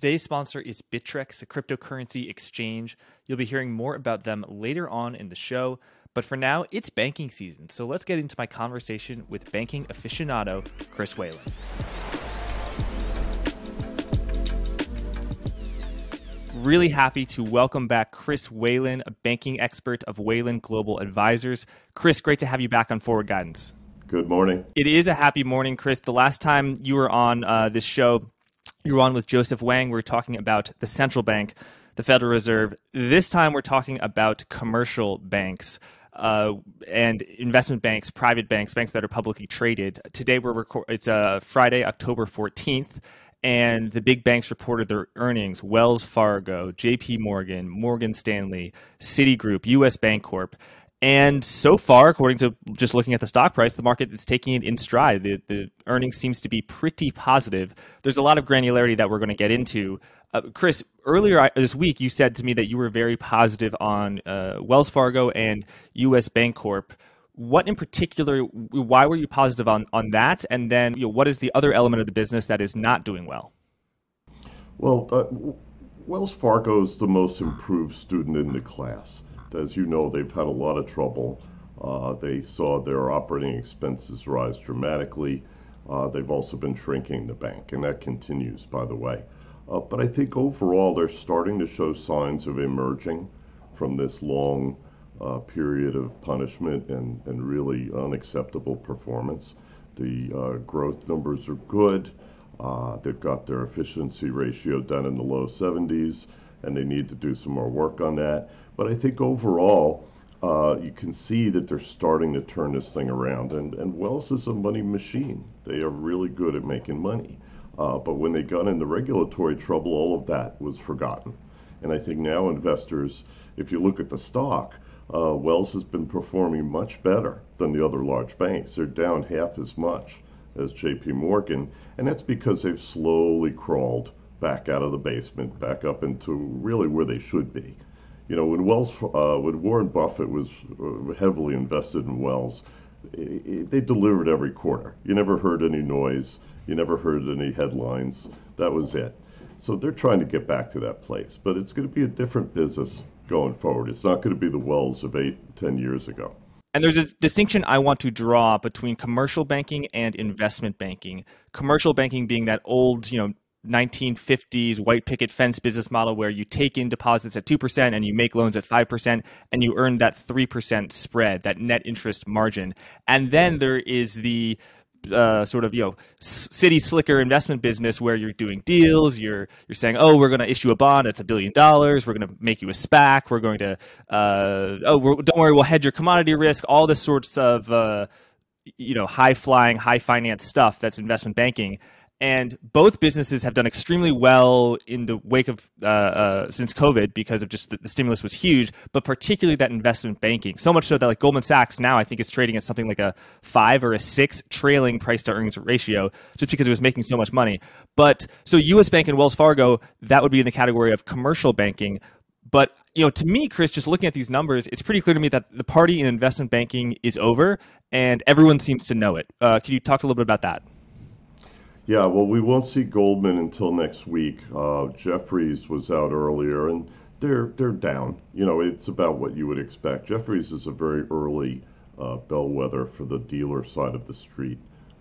Today's sponsor is Bittrex, a cryptocurrency exchange. You'll be hearing more about them later on in the show. But for now, it's banking season. So let's get into my conversation with banking aficionado Chris Whalen. Really happy to welcome back Chris Whalen, a banking expert of Whalen Global Advisors. Chris, great to have you back on Forward Guidance. Good morning. It is a happy morning, Chris. The last time you were on uh, this show, you were on with Joseph Wang. We're talking about the central bank, the Federal Reserve. This time, we're talking about commercial banks. Uh, and investment banks, private banks, banks that are publicly traded. Today we're record- it's uh, Friday, October 14th, and the big banks reported their earnings Wells Fargo, JP Morgan, Morgan Stanley, Citigroup, US Bancorp. And so far, according to just looking at the stock price, the market is taking it in stride. The, the earnings seems to be pretty positive. There's a lot of granularity that we're going to get into. Uh, Chris, earlier this week, you said to me that you were very positive on uh, Wells Fargo and U.S. Bancorp. What in particular? Why were you positive on on that? And then, you know, what is the other element of the business that is not doing well? Well, uh, Wells Fargo is the most improved student in the class. As you know, they've had a lot of trouble. Uh, they saw their operating expenses rise dramatically. Uh, they've also been shrinking the bank, and that continues, by the way. Uh, but I think overall, they're starting to show signs of emerging from this long uh, period of punishment and, and really unacceptable performance. The uh, growth numbers are good. Uh, they've got their efficiency ratio down in the low 70s and they need to do some more work on that. But I think overall, uh, you can see that they're starting to turn this thing around. And, and Wells is a money machine. They are really good at making money. Uh, but when they got into regulatory trouble, all of that was forgotten. And I think now investors, if you look at the stock, uh, Wells has been performing much better than the other large banks. They're down half as much as JP Morgan, and that's because they've slowly crawled back out of the basement, back up into really where they should be. You know, when Wells, uh, when Warren Buffett was uh, heavily invested in Wells, they delivered every quarter. You never heard any noise. You never heard any headlines. That was it. So they're trying to get back to that place, but it's going to be a different business going forward. It's not going to be the Wells of eight, ten years ago. And there's a distinction I want to draw between commercial banking and investment banking. Commercial banking being that old, you know, 1950s white picket fence business model where you take in deposits at 2% and you make loans at 5% and you earn that 3% spread, that net interest margin. And then there is the uh, sort of you know city slicker investment business where you're doing deals you're you're saying oh we're going to issue a bond it's a billion dollars we're going to make you a SPAC we're going to uh, oh don't worry we'll hedge your commodity risk all this sorts of uh, you know high flying high finance stuff that's investment banking and both businesses have done extremely well in the wake of uh, uh, since COVID because of just the, the, stimulus was huge, but particularly that investment banking. So much so that like Goldman Sachs now I think is trading at something like a five or a six trailing price to earnings ratio just because it was making so much money. But so U.S. Bank and Wells Fargo that would be in the category of commercial banking. But you know, to me, Chris, just looking at these numbers, it's pretty clear to me that the party in investment banking is over, and everyone seems to know it. Uh, can you talk a little bit about that? Yeah, well, we won't see Goldman until next week. Uh, Jefferies was out earlier, and they're they're down. You know, it's about what you would expect. Jefferies is a very early uh, bellwether for the dealer side of the street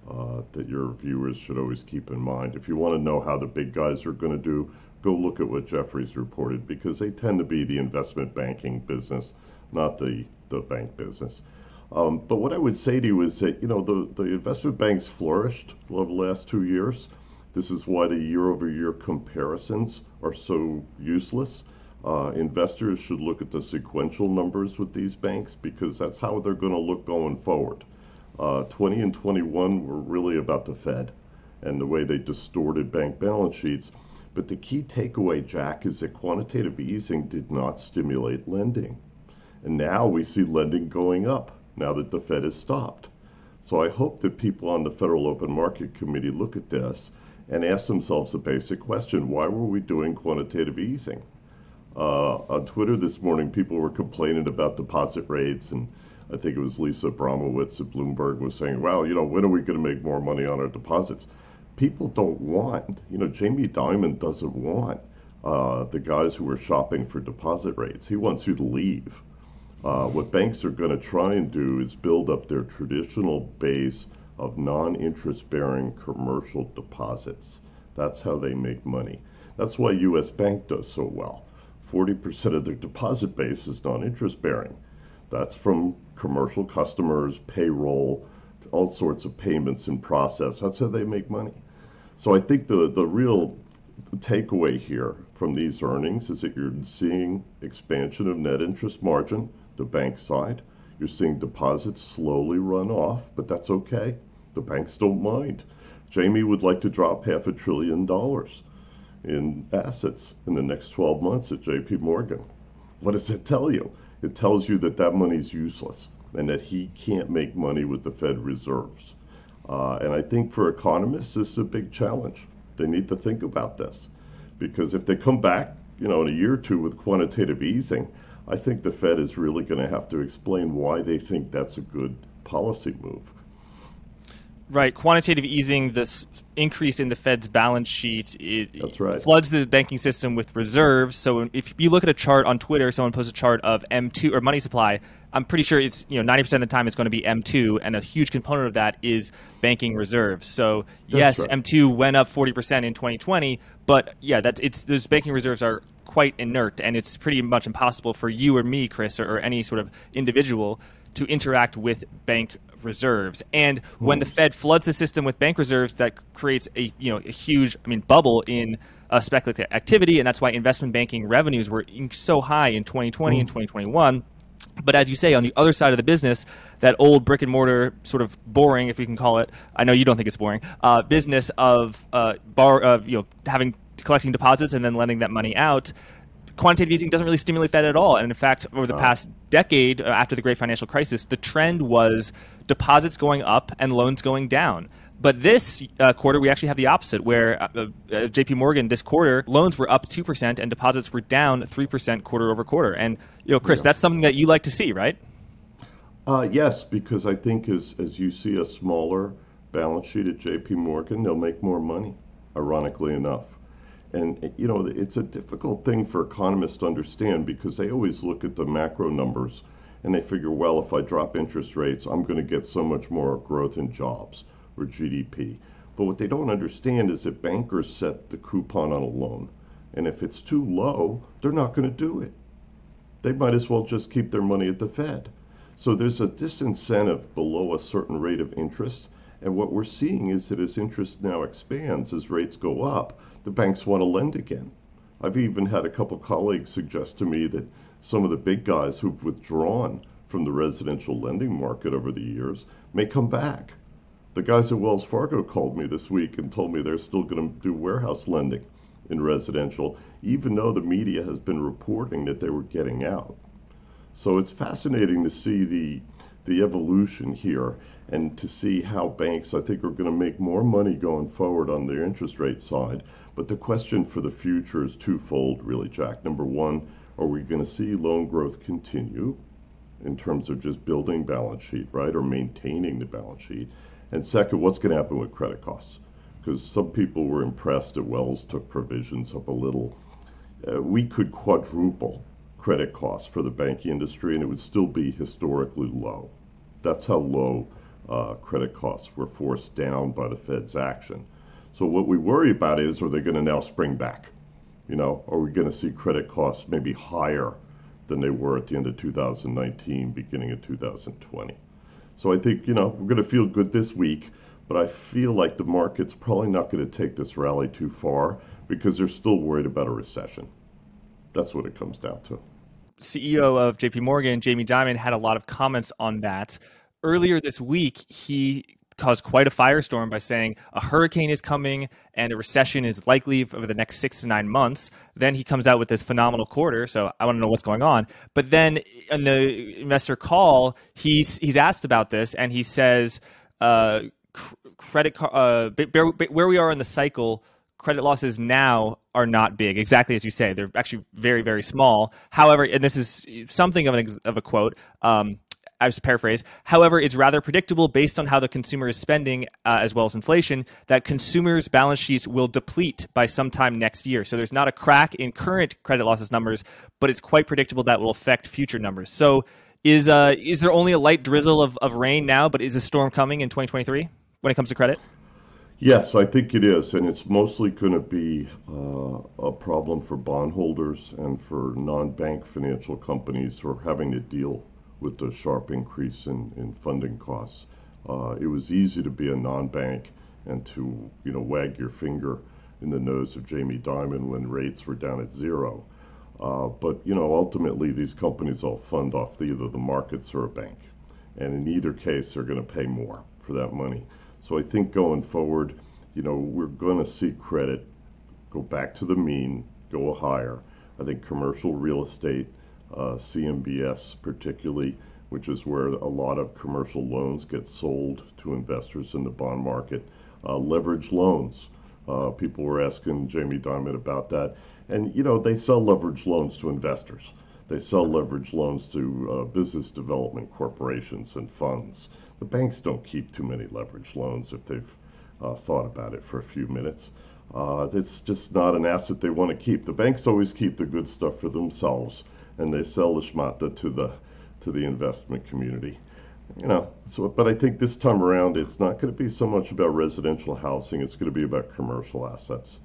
uh, that your viewers should always keep in mind. If you want to know how the big guys are going to do, go look at what Jefferies reported because they tend to be the investment banking business, not the the bank business. Um, but what I would say to you is that, you know, the, the investment banks flourished over the last two years. This is why the year over year comparisons are so useless. Uh, investors should look at the sequential numbers with these banks because that's how they're going to look going forward. Uh, 20 and 21 were really about the Fed and the way they distorted bank balance sheets. But the key takeaway, Jack, is that quantitative easing did not stimulate lending. And now we see lending going up now that the Fed has stopped. So I hope that people on the Federal Open Market Committee look at this and ask themselves a basic question why were we doing quantitative easing? Uh, on Twitter this morning, people were complaining about deposit rates, and I think it was Lisa Abramowicz at Bloomberg was saying, well, you know, when are we going to make more money on our deposits? people don't want, you know, Jamie Dimon doesn't want uh, the guys who are shopping for deposit rates. He wants you to leave. Uh, what banks are going to try and do is build up their traditional base of non interest bearing commercial deposits. That's how they make money. That's why US Bank does so well. 40% of their deposit base is non interest bearing. That's from commercial customers, payroll, all sorts of payments in process. That's how they make money. So I think the, the real takeaway here from these earnings is that you're seeing expansion of net interest margin, the bank side. You're seeing deposits slowly run off, but that's okay. The banks don't mind. Jamie would like to drop half a trillion dollars in assets in the next 12 months at JP Morgan. What does it tell you? It tells you that that money is useless and that he can't make money with the Fed reserves. Uh, and I think for economists, this is a big challenge. They need to think about this because if they come back, you know, in a year or two with quantitative easing, I think the Fed is really going to have to explain why they think that's a good policy move. Right, quantitative easing, this increase in the Fed's balance sheet, it, That's right. floods the banking system with reserves. So if you look at a chart on Twitter, someone posts a chart of M2 or money supply. I'm pretty sure it's you know 90% of the time it's going to be M2, and a huge component of that is banking reserves. So yes, right. M2 went up 40% in 2020, but yeah, that's it's those banking reserves are quite inert, and it's pretty much impossible for you or me, Chris, or, or any sort of individual to interact with bank reserves. And when the. Fed floods the system with bank reserves, that creates a you know a huge, I mean, bubble in uh, speculative activity, and that's why investment banking revenues were so high in 2020 mm. and 2021. But as you say, on the other side of the business, that old brick and mortar sort of boring, if we can call it, I know you don't think it's boring, uh, business of uh, bar of you know having collecting deposits and then lending that money out quantitative easing doesn't really stimulate that at all. And in fact, over the past decade, uh, after the great financial crisis, the trend was deposits going up and loans going down. But this uh, quarter, we actually have the opposite, where uh, uh, JP Morgan this quarter, loans were up 2% and deposits were down 3% quarter over quarter. And, you know, Chris, yeah. that's something that you like to see, right? Uh, yes, because I think as, as you see a smaller balance sheet at JP Morgan, they'll make more money, ironically enough. And, you know, it's a difficult thing for economists to understand because they always look at the macro numbers and they figure, well, if I drop interest rates, I'm going to get so much more growth in jobs or GDP. But what they don't understand is that bankers set the coupon on a loan. And if it's too low, they're not going to do it. They might as well just keep their money at the Fed. So there's a disincentive below a certain rate of interest. And what we're seeing is that as interest now expands, as rates go up, the banks want to lend again. I've even had a couple colleagues suggest to me that some of the big guys who've withdrawn from the residential lending market over the years may come back. The guys at Wells Fargo called me this week and told me they're still going to do warehouse lending in residential, even though the media has been reporting that they were getting out. So it's fascinating to see the the evolution here and to see how banks, I think, are going to make more money going forward on their interest rate side. But the question for the future is twofold, really, Jack. Number one, are we going to see loan growth continue in terms of just building balance sheet, right, or maintaining the balance sheet? And second, what's going to happen with credit costs? Because some people were impressed that Wells took provisions up a little. Uh, we could quadruple credit costs for the banking industry, and it would still be historically low. That's how low uh, credit costs were forced down by the Fed's action. So what we worry about is, are they going to now spring back? You know, are we going to see credit costs maybe higher than they were at the end of 2019, beginning of 2020? So I think, you know, we're going to feel good this week, but I feel like the market's probably not going to take this rally too far because they're still worried about a recession. That's what it comes down to. CEO of JP Morgan, Jamie Dimon, had a lot of comments on that. Earlier this week, he caused quite a firestorm by saying a hurricane is coming and a recession is likely over the next six to nine months. Then he comes out with this phenomenal quarter. So I want to know what's going on. But then in the investor call, he's he's asked about this and he says, uh, credit uh, where we are in the cycle credit losses now are not big, exactly as you say. They're actually very, very small. However, and this is something of, an, of a quote. Um, I just paraphrase. However, it's rather predictable based on how the consumer is spending, uh, as well as inflation, that consumers' balance sheets will deplete by sometime next year. So there's not a crack in current credit losses numbers, but it's quite predictable that will affect future numbers. So is uh, is there only a light drizzle of, of rain now, but is a storm coming in 2023 when it comes to credit? Yes, I think it is, and it's mostly going to be uh, a problem for bondholders and for non-bank financial companies who are having to deal with the sharp increase in, in funding costs. Uh, it was easy to be a non-bank and to you know wag your finger in the nose of Jamie Dimon when rates were down at zero. Uh, but you know ultimately these companies all fund off the, either the markets or a bank, and in either case they're going to pay more for that money. So I think going forward, you know, we're going to see credit go back to the mean, go higher. I think commercial real estate, uh, CMBS particularly, which is where a lot of commercial loans get sold to investors in the bond market, uh, leverage loans. Uh, people were asking Jamie Dimon about that. And, you know, they sell leverage loans to investors. They sell leverage loans to uh, business development corporations and funds. The banks don't keep too many leverage loans if they've uh, thought about it for a few minutes. Uh, it's just not an asset they want to keep. The banks always keep the good stuff for themselves, and they sell the schmata to the to the investment community. You know, so but I think this time around it's not going to be so much about residential housing. It's going to be about commercial assets.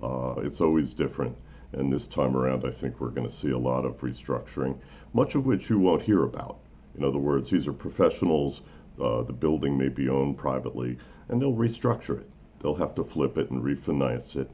Uh, it's always different. And this time around, I think we're going to see a lot of restructuring, much of which you won't hear about. In other words, these are professionals uh, the building may be owned privately, and they'll restructure it. They'll have to flip it and refinance it,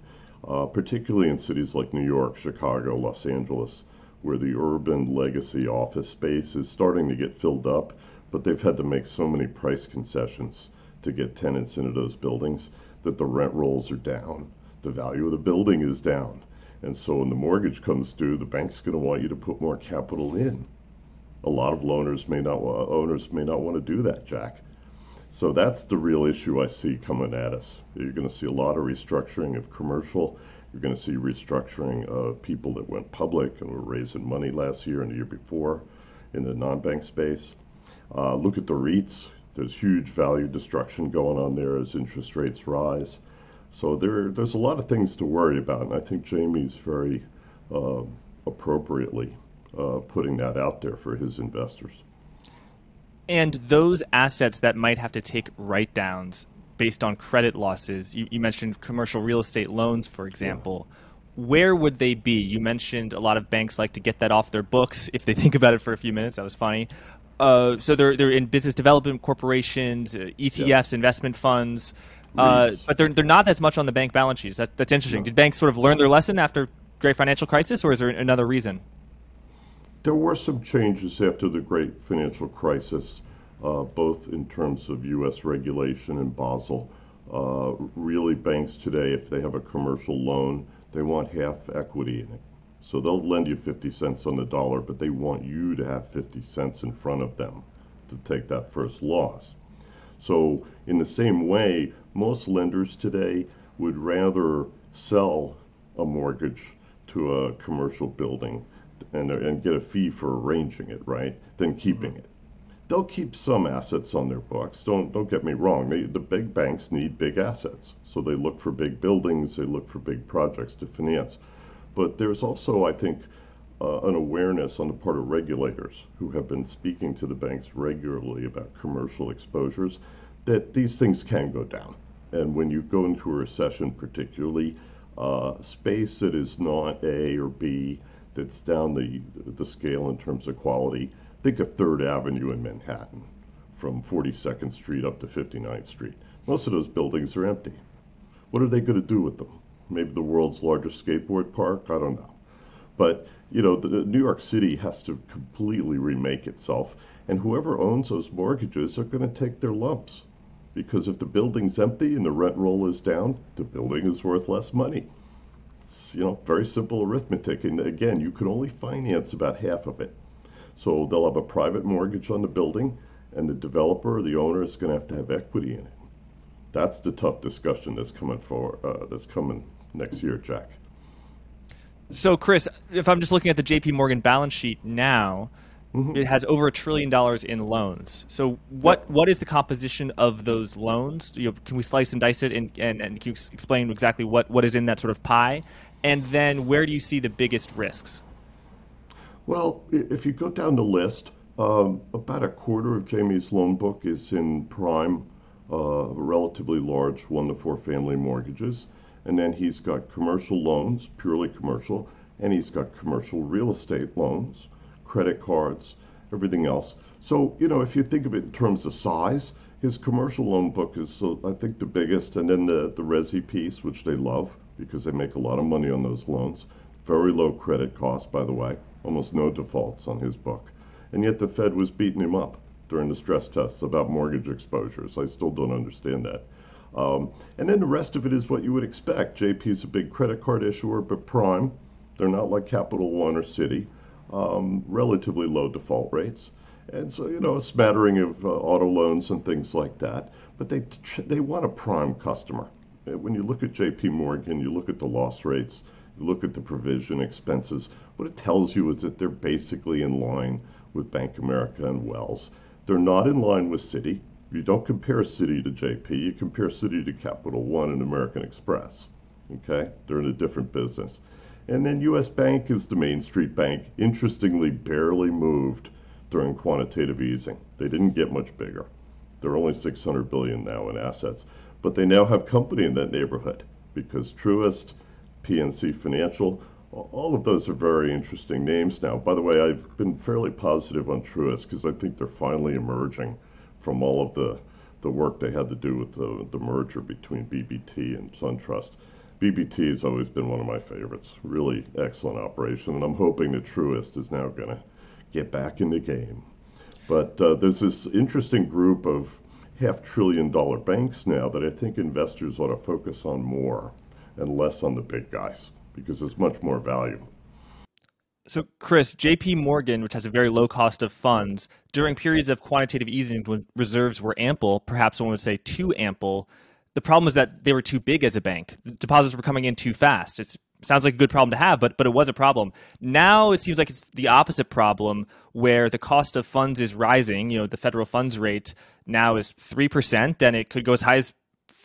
uh, particularly in cities like New York, Chicago, Los Angeles, where the urban legacy office space is starting to get filled up, but they've had to make so many price concessions to get tenants into those buildings that the rent rolls are down. The value of the building is down. And so when the mortgage comes due, the bank's going to want you to put more capital in a lot of loaners may not owners may not want to do that, Jack. So that's the real issue I see coming at us. You're going to see a lot of restructuring of commercial. You're going to see restructuring of people that went public and were raising money last year and the year before in the non-bank space. Uh, look at the REITs. There's huge value destruction going on there as interest rates rise. So there, there's a lot of things to worry about, and I think Jamie's very uh, appropriately uh, putting that out there for his investors. And those assets that might have to take write downs based on credit losses, you, you, mentioned commercial real estate loans, for example. Yeah. Where would they be? You mentioned a lot of banks like to get that off their books if they think about it for a few minutes. That was funny. Uh, so they're they're in business development corporations, uh, ETFs, yeah. investment funds, uh, but they're they're not as much on the bank balance sheets. That, that's interesting. No. Did banks sort of learn their lesson after great financial crisis, or is there another reason? There were some changes after the great financial crisis, uh, both in terms of U.S. regulation and Basel. Uh, really, banks today, if they have a commercial loan, they want half equity in it. So they'll lend you 50 cents on the dollar, but they want you to have 50 cents in front of them to take that first loss. So, in the same way, most lenders today would rather sell a mortgage to a commercial building and, and get a fee for arranging it, right, than keeping it. They'll keep some assets on their books. Don't don't get me wrong. They, the big banks need big assets, so they look for big buildings. They look for big projects to finance. But there's also, I think, uh, an awareness on the part of regulators who have been speaking to the banks regularly about commercial exposures that these things can go down. And when you go into a recession, particularly, uh, space that is not A or B that's down the, the scale in terms of quality. Think of Third Avenue in Manhattan from 42nd Street up to 59th Street. Most of those buildings are empty. What are they going to do with them? Maybe the world's largest skateboard park? I don't know. But, you know, the, the New York City has to completely remake itself, and whoever owns those mortgages are going to take their lumps. Because if the building's empty and the rent roll is down, the building is worth less money. It's, you know, very simple arithmetic. And again, you can only finance about half of it. So they'll have a private mortgage on the building, and the developer or the owner is going to have to have equity in it. That's the tough discussion that's coming for uh, that's coming next year, Jack. So, Chris, if I'm just looking at the J.P. Morgan balance sheet now, mm-hmm. it has over a trillion dollars in loans. So what yep. what is the composition of those loans? You know, can we slice and dice it and, and, and can you explain exactly what, what is in that sort of pie? And then where do you see the biggest risks? Well, if you go down the list, um, about a quarter of Jamie's loan book is in prime, uh, relatively large one to four family mortgages. And then he's got commercial loans, purely commercial, and he's got commercial real estate loans, credit cards, everything else. So, you know, if you think of it in terms of size, his commercial loan book is, uh, I think, the biggest. And then the, the Resi piece, which they love because they make a lot of money on those loans. Very low credit cost, by the way, almost no defaults on his book. And yet the Fed was beating him up during the stress tests about mortgage exposures. I still don't understand that. Um, and then the rest of it is what you would expect. JP is a big credit card issuer, but prime. They're not like Capital One or Citi. Um, relatively low default rates. And so, you know, a smattering of uh, auto loans and things like that. But they, they want a prime customer. When you look at JP Morgan, you look at the loss rates, you look at the provision expenses, what it tells you is that they're basically in line with Bank America and Wells. They're not in line with Citi. You don't compare Citi to JP, you compare Citi to Capital One and American Express. Okay? They're in a different business. And then US Bank is the Main Street bank, interestingly, barely moved during quantitative easing. They didn't get much bigger. They're only 600 billion now in assets, but they now have company in that neighborhood because Truist, PNC Financial, all of those are very interesting names now. By the way, I've been fairly positive on Truist because I think they're finally emerging from all of the, the work they had to do with the, the merger between BB&T and SunTrust. BB&T has always been one of my favorites. Really excellent operation, and I'm hoping that Truist is now going to get back in the game. But uh, there's this interesting group of half trillion dollar banks now that I think investors ought to focus on more and less on the big guys because there's much more value. So, Chris, JP Morgan, which has a very low cost of funds, during periods of quantitative easing when reserves were ample, perhaps one would say too ample, the problem was that they were too big as a bank. The deposits were coming in too fast. It sounds like a good problem to have, but but it was a problem. Now it seems like it's the opposite problem where the cost of funds is rising. You know, the federal funds rate now is 3% and it could go as high as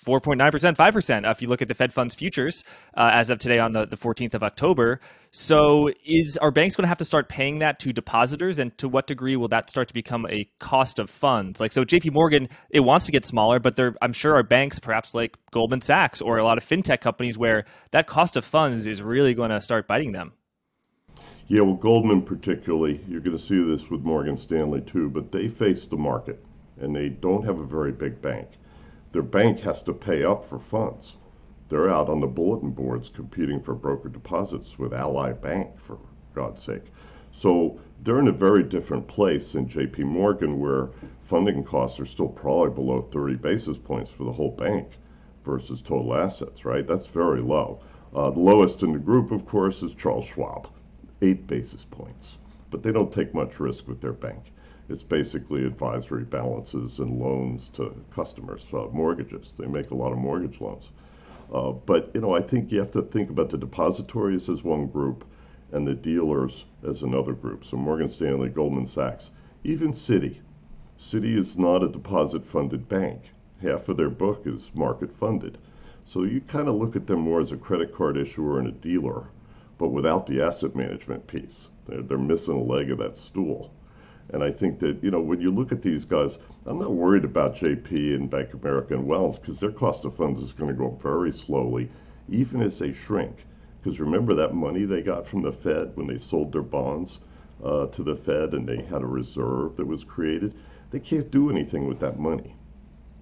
4.9%, 5% if you look at the Fed funds futures uh, as of today on the, the 14th of October. So, is are banks going to have to start paying that to depositors? And to what degree will that start to become a cost of funds? Like, so JP Morgan, it wants to get smaller, but there, I'm sure are banks, perhaps like Goldman Sachs or a lot of fintech companies, where that cost of funds is really going to start biting them. Yeah, well, Goldman particularly, you're going to see this with Morgan Stanley too, but they face the market and they don't have a very big bank their bank has to pay up for funds. They're out on the bulletin boards competing for broker deposits with Ally Bank, for God's sake. So they're in a very different place than JP Morgan, where funding costs are still probably below 30 basis points for the whole bank versus total assets, right? That's very low. Uh, the lowest in the group, of course, is Charles Schwab, eight basis points. But they don't take much risk with their bank. It's basically advisory balances and loans to customers, uh, mortgages. They make a lot of mortgage loans. Uh, but you know, I think you have to think about the depositories as one group and the dealers as another group. So Morgan Stanley, Goldman Sachs, even Citi. Citi is not a deposit funded bank. Half of their book is market funded. So you kind of look at them more as a credit card issuer and a dealer, but without the asset management piece. They're, they're missing a leg of that stool. And I think that, you know, when you look at these guys, I'm not worried about JP and Bank of America and Wells because their cost of funds is going to go up very slowly, even as they shrink. Because remember that money they got from the Fed when they sold their bonds uh, to the Fed and they had a reserve that was created? They can't do anything with that money.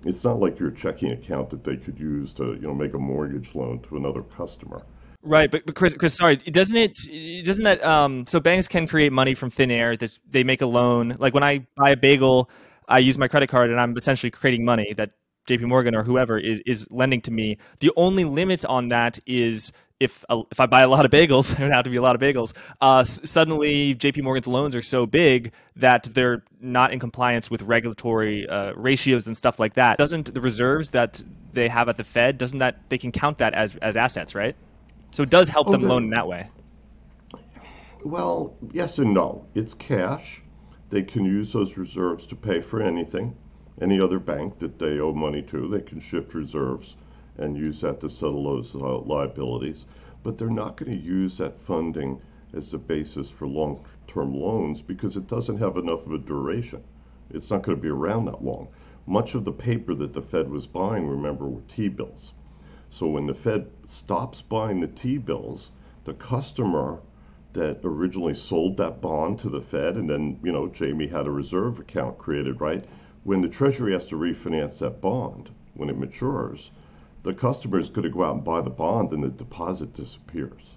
It's not like your checking account that they could use to, you know, make a mortgage loan to another customer. Right, but, but Chris, Chris, sorry, doesn't it? Doesn't that? Um, so banks can create money from thin air. That they make a loan. Like when I buy a bagel, I use my credit card, and I'm essentially creating money that J.P. Morgan or whoever is is lending to me. The only limit on that is if uh, if I buy a lot of bagels, there have to be a lot of bagels. Uh, suddenly, J.P. Morgan's loans are so big that they're not in compliance with regulatory uh, ratios and stuff like that. Doesn't the reserves that they have at the Fed doesn't that they can count that as as assets, right? So it does help oh, them the, loan in that way. Well, yes and no. It's cash. they can use those reserves to pay for anything. Any other bank that they owe money to, they can shift reserves and use that to settle those uh, liabilities. But they're not going to use that funding as the basis for long term loans because it doesn't have enough of a duration. It's not going to be around that long. Much of the paper that the Fed was buying, remember, were T bills. So when the Fed stops buying the T bills, the customer that originally sold that bond to the Fed, and then, you know, Jamie had a reserve account created, right? When the Treasury has to refinance that bond, when it matures, the customer is going to go out and buy the bond and the deposit disappears.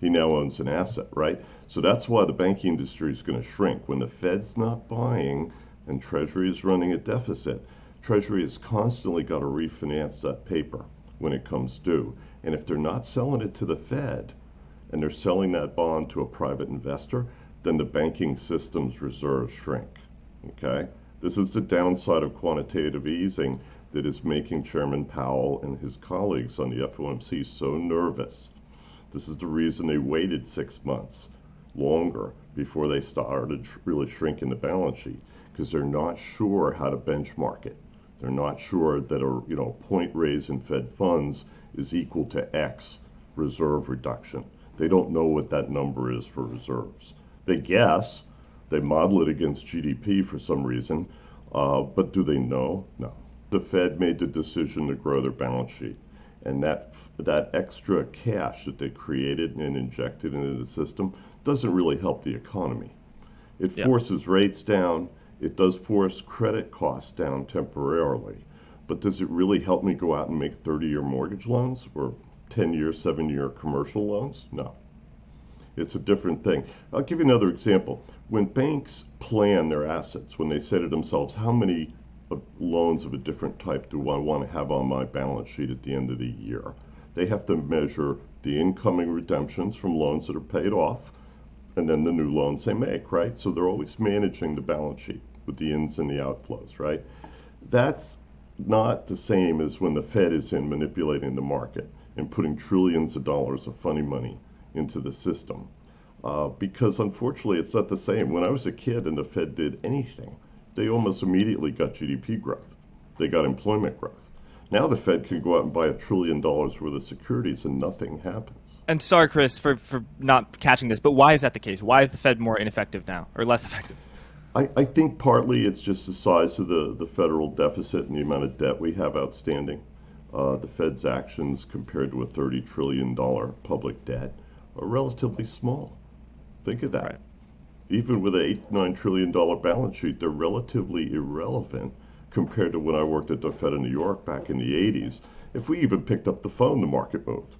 He now owns an asset, right? So that's why the banking industry is going to shrink. When the Fed's not buying and Treasury is running a deficit, Treasury has constantly got to refinance that paper when it comes due. And if they're not selling it to the Fed and they're selling that bond to a private investor, then the banking system's reserves shrink. Okay? This is the downside of quantitative easing that is making Chairman Powell and his colleagues on the FOMC so nervous. This is the reason they waited six months longer before they started really shrinking the balance sheet because they're not sure how to benchmark it. They're not sure that a you know point raise in Fed funds is equal to X reserve reduction. They don't know what that number is for reserves. They guess, they model it against GDP for some reason, uh, but do they know? No the Fed made the decision to grow their balance sheet. And that, that extra cash that they created and injected into the system doesn't really help the economy. It yep. forces rates down, it does force credit costs down temporarily. But does it really help me go out and make 30 year mortgage loans or 10 year, 7 year commercial loans? No. It's a different thing. I'll give you another example. When banks plan their assets, when they say to themselves, how many uh, loans of a different type do I want to have on my balance sheet at the end of the year? They have to measure the incoming redemptions from loans that are paid off and then the new loans they make, right? So they're always managing the balance sheet with the ins and the outflows, right? That's not the same as when the Fed is in manipulating the market and putting trillions of dollars of funny money into the system. Uh, because unfortunately, it's not the same. When I was a kid and the Fed did anything, they almost immediately got GDP growth. They got employment growth. Now the Fed can go out and buy a trillion dollars worth of securities and nothing happens. And sorry, Chris, for, for not catching this, but why is that the case? Why is the Fed more ineffective now or less effective? I, I think partly it's just the size of the, the federal deficit and the amount of debt we have outstanding. Uh, the Fed's actions compared to a $30 trillion public debt are relatively small. Think of that. Right even with an eight nine trillion dollar balance sheet, they're relatively irrelevant compared to when I worked at the Fed in New York back in the 80s. If we even picked up the phone, the market moved.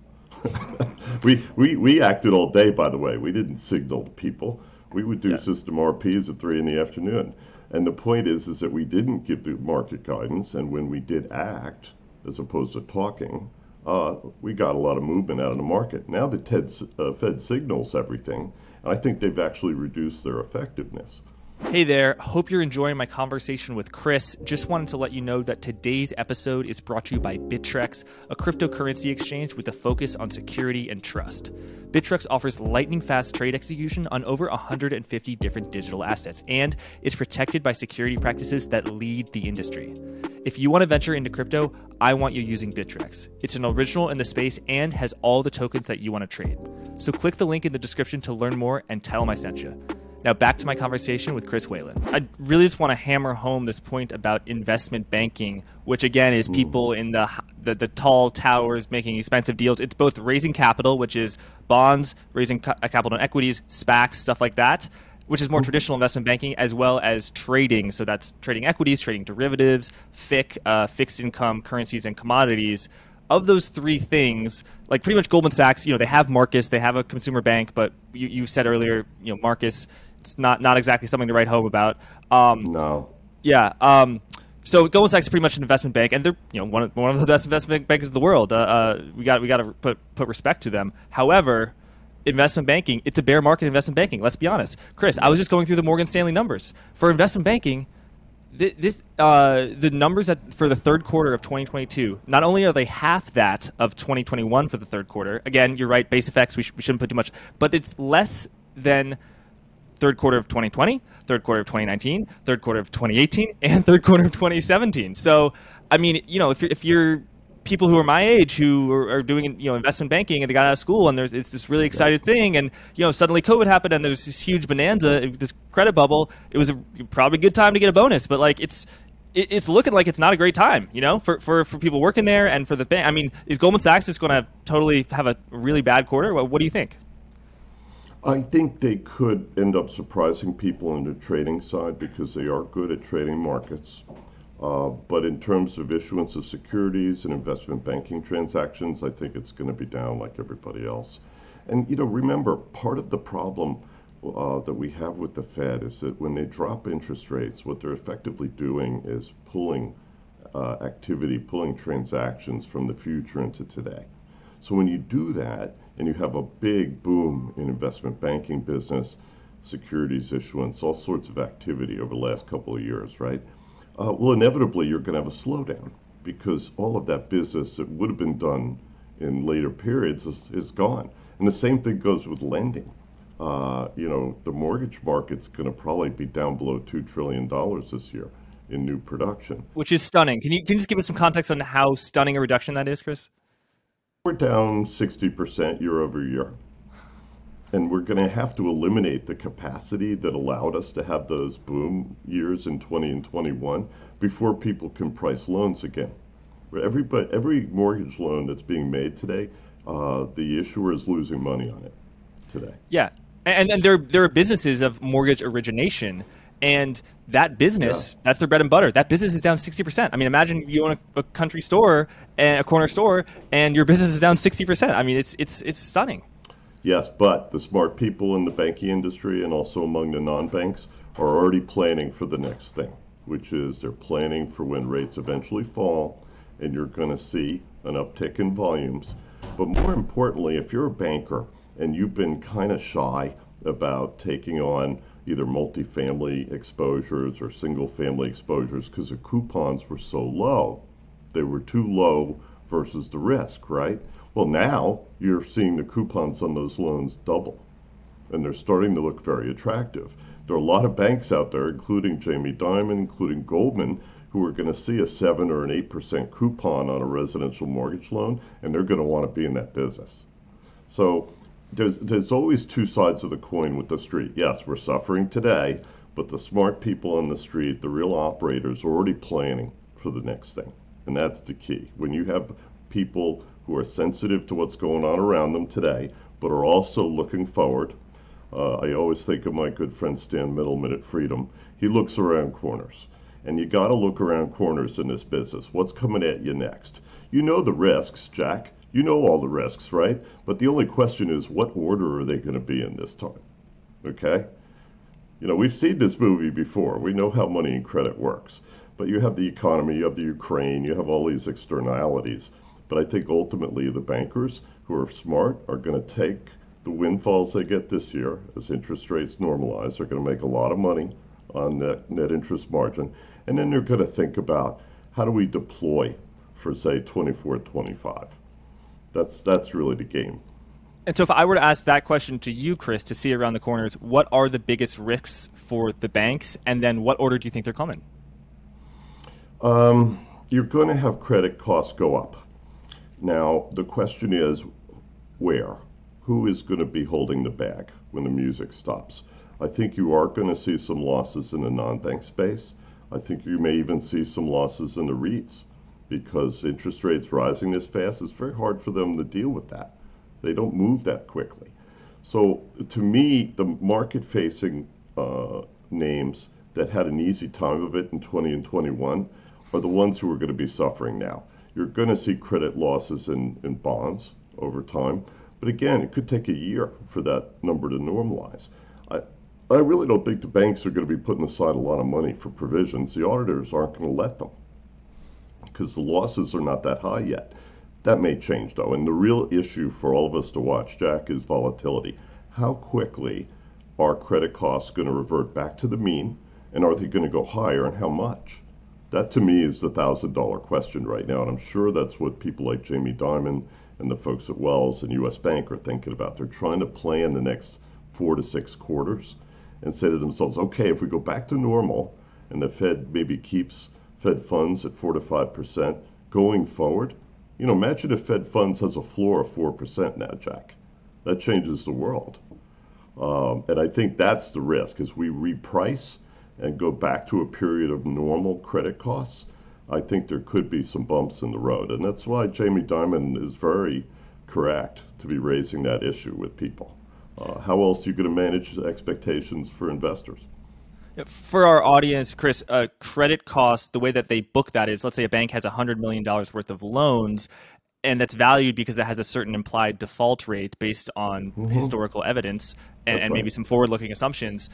we, we, we acted all day, by the way. We didn't signal to people. We would do yeah. system RPs at three in the afternoon. And the point is, is that we didn't give the market guidance, and when we did act, as opposed to talking, uh, we got a lot of movement out of the market. Now the TED, uh, Fed signals everything, and I think they've actually reduced their effectiveness. Hey there, hope you're enjoying my conversation with Chris. Just wanted to let you know that today's episode is brought to you by Bittrex, a cryptocurrency exchange with a focus on security and trust. Bittrex offers lightning fast trade execution on over 150 different digital assets and is protected by security practices that lead the industry. If you want to venture into crypto, I want you using Bittrex. It's an original in the space and has all the tokens that you want to trade. So click the link in the description to learn more and tell them I sent you. Now back to my conversation with Chris Whalen. I really just want to hammer home this point about investment banking, which again is people in the, the, the tall towers making expensive deals. It's both raising capital, which is bonds, raising capital in equities, SPACs, stuff like that, which is more traditional investment banking, as well as trading. So that's trading equities, trading derivatives, FICC, uh, fixed income, currencies, and commodities. Of those three things, like pretty much Goldman Sachs, you know, they have Marcus, they have a consumer bank, but you, you said earlier, you know, Marcus, it's not not exactly something to write home about. Um, no. Yeah. Um, so Goldman Sachs is pretty much an investment bank, and they're you know one of, one of the best investment bankers in the world. Uh, uh, we got we got to put put respect to them. However, investment banking, it's a bear market investment banking. Let's be honest. Chris, I was just going through the Morgan Stanley numbers. For investment banking, this, uh, the numbers that, for the third quarter of 2022, not only are they half that of 2021 for the third quarter, again, you're right, base effects, we, sh- we shouldn't put too much, but it's less than third quarter of 2020, third quarter of 2019, third quarter of 2018, and third quarter of 2017. So, I mean, you know, if you're, if you're people who are my age who are, are, doing you know investment banking and they got out of school and there's it's this really excited thing and you know suddenly COVID happened and there's this huge bonanza this credit bubble it was a, probably a good time to get a bonus but like it's it's looking like it's not a great time, you know, for, for, for people working there and for the bank. I mean, is Goldman Sachs just going to totally have a really bad quarter? What, what do you think? I think they could end up surprising people on the trading side because they are good at trading markets. Uh, but in terms of issuance of securities and investment banking transactions, I think it's going to be down like everybody else. And you know, remember, part of the problem uh, that we have with the Fed is that when they drop interest rates, what they're effectively doing is pulling uh, activity, pulling transactions from the future into today. So when you do that, and you have a big boom in investment banking business, securities issuance, all sorts of activity over the last couple of years, right? Uh, well, inevitably, you're going to have a slowdown because all of that business that would have been done in later periods is, is gone. And the same thing goes with lending. Uh, you know, the mortgage market's going to probably be down below $2 trillion this year in new production. Which is stunning. Can you, can you just give us some context on how stunning a reduction that is, Chris? We're down 60% year over year. And we're going to have to eliminate the capacity that allowed us to have those boom years in 20 and 21 before people can price loans again. Every, every mortgage loan that's being made today, uh, the issuer is losing money on it today. Yeah. And, and there, there are businesses of mortgage origination and that business yeah. that's their bread and butter. That business is down 60% i mean imagine you own a, a, country store and a corner store and your business is down 60% i mean it's it's it's stunning. Yes but the smart people in the banking industry and also among the non-banks are already planning for the next thing which is they're planning for when rates eventually fall and you're going to see an uptick in volumes. But more importantly if you're a banker and you've been kind of shy about taking on either multifamily exposures or single family exposures because the coupons were so low. They were too low versus the risk, right? Well, now you're seeing the coupons on those loans double, and they're starting to look very attractive. There are a lot of banks out there, including Jamie Dimon, including Goldman, who are going to see a 7 or an 8% coupon on a residential mortgage loan, and they're going to want to be in that business. So there's there's always two sides of the coin with the street. Yes, we're suffering today, but the smart people on the street, the real operators, are already planning for the next thing, and that's the key. When you have people who are sensitive to what's going on around them today, but are also looking forward. Uh, I always think of my good friend Stan Middleman at Freedom. He looks around corners. And you got to look around corners in this business. What's coming at you next? You know the risks, Jack. You know all the risks, right? But the only question is, what order are they going to be in this time? Okay? You know, we've seen this movie before. We know how money and credit works. But you have the economy, you have the Ukraine, you have all these externalities. But I think ultimately the bankers who are smart are going to take the windfalls they get this year as interest rates normalize. They're going to make a lot of money on net, net interest margin. And then they're going to think about how do we deploy for, say, 24, 25. That's that's really the game. And so, if I were to ask that question to you, Chris, to see around the corners, what are the biggest risks for the banks, and then what order do you think they're coming? Um, you're going to have credit costs go up. Now, the question is, where? Who is going to be holding the bag when the music stops? I think you are going to see some losses in the non-bank space. I think you may even see some losses in the REITs because interest rates rising this fast, it's very hard for them to deal with that. They don't move that quickly. So to me, the market facing uh, names that had an easy time of it in 20 and 21 are the ones who are going to be suffering now. You're going to see credit losses in, in bonds over time. But again, it could take a year for that number to normalize. I, I really don't think the banks are going to be putting aside a lot of money for provisions. The auditors aren't going to let them because the losses are not that high yet. That may change though. And the real issue for all of us to watch, Jack, is volatility. How quickly are credit costs going to revert back to the mean? And are they going to go higher and how much? That to me is the thousand dollar question right now. And I'm sure that's what people like Jamie Dimon and the folks at Wells and US Bank are thinking about. They're trying to plan the next four to six quarters. and say to themselves, okay, if we go back to normal and the Fed maybe keeps Fed funds at 4 to 5% going forward, you know, imagine if Fed funds has a floor of 4% now, Jack. That changes the world. Um, and I think that's the risk as we reprice and go back to a period of normal credit costs. I think there could be some bumps in the road. And that's why Jamie Dimon is very correct to be raising that issue with people. Uh, how else are you going to manage expectations for investors? For our audience, Chris, uh, credit cost, the way that they book that is let's say a bank has $100 million worth of loans and that's valued because it has a certain implied default rate based on mm-hmm. historical evidence and, and maybe some forward looking assumptions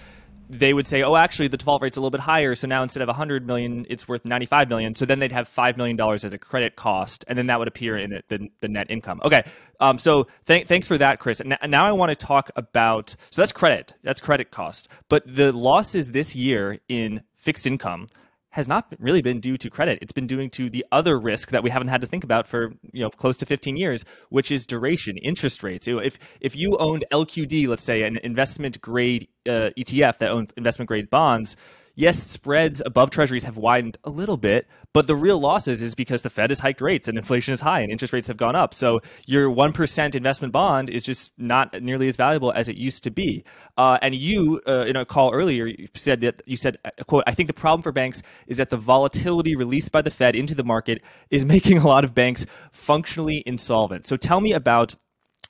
they would say, "Oh, actually, the default rate's a little bit higher, so now instead of 100 million, it's worth 95 million." So then they'd have five million dollars as a credit cost, and then that would appear in the, the, the net income. Okay, um, so th- thanks for that, Chris. And now I want to talk about so that's credit, that's credit cost, but the losses this year in fixed income has not really been due to credit. It's been due to the other risk that we haven't had to think about for you know close to 15 years, which is duration, interest rates. If if you owned LQD, let's say an investment grade uh, ETF that owned investment grade bonds, yes, spreads above treasuries have widened a little bit, but the real losses is because the Fed has hiked rates and inflation is high and interest rates have gone up. So your 1% investment bond is just not nearly as valuable as it used to be. Uh, and you, uh, in a call earlier, you said that you said, uh, quote, I think the problem for banks is that the volatility released by the Fed into the market is making a lot of banks functionally insolvent. So tell me about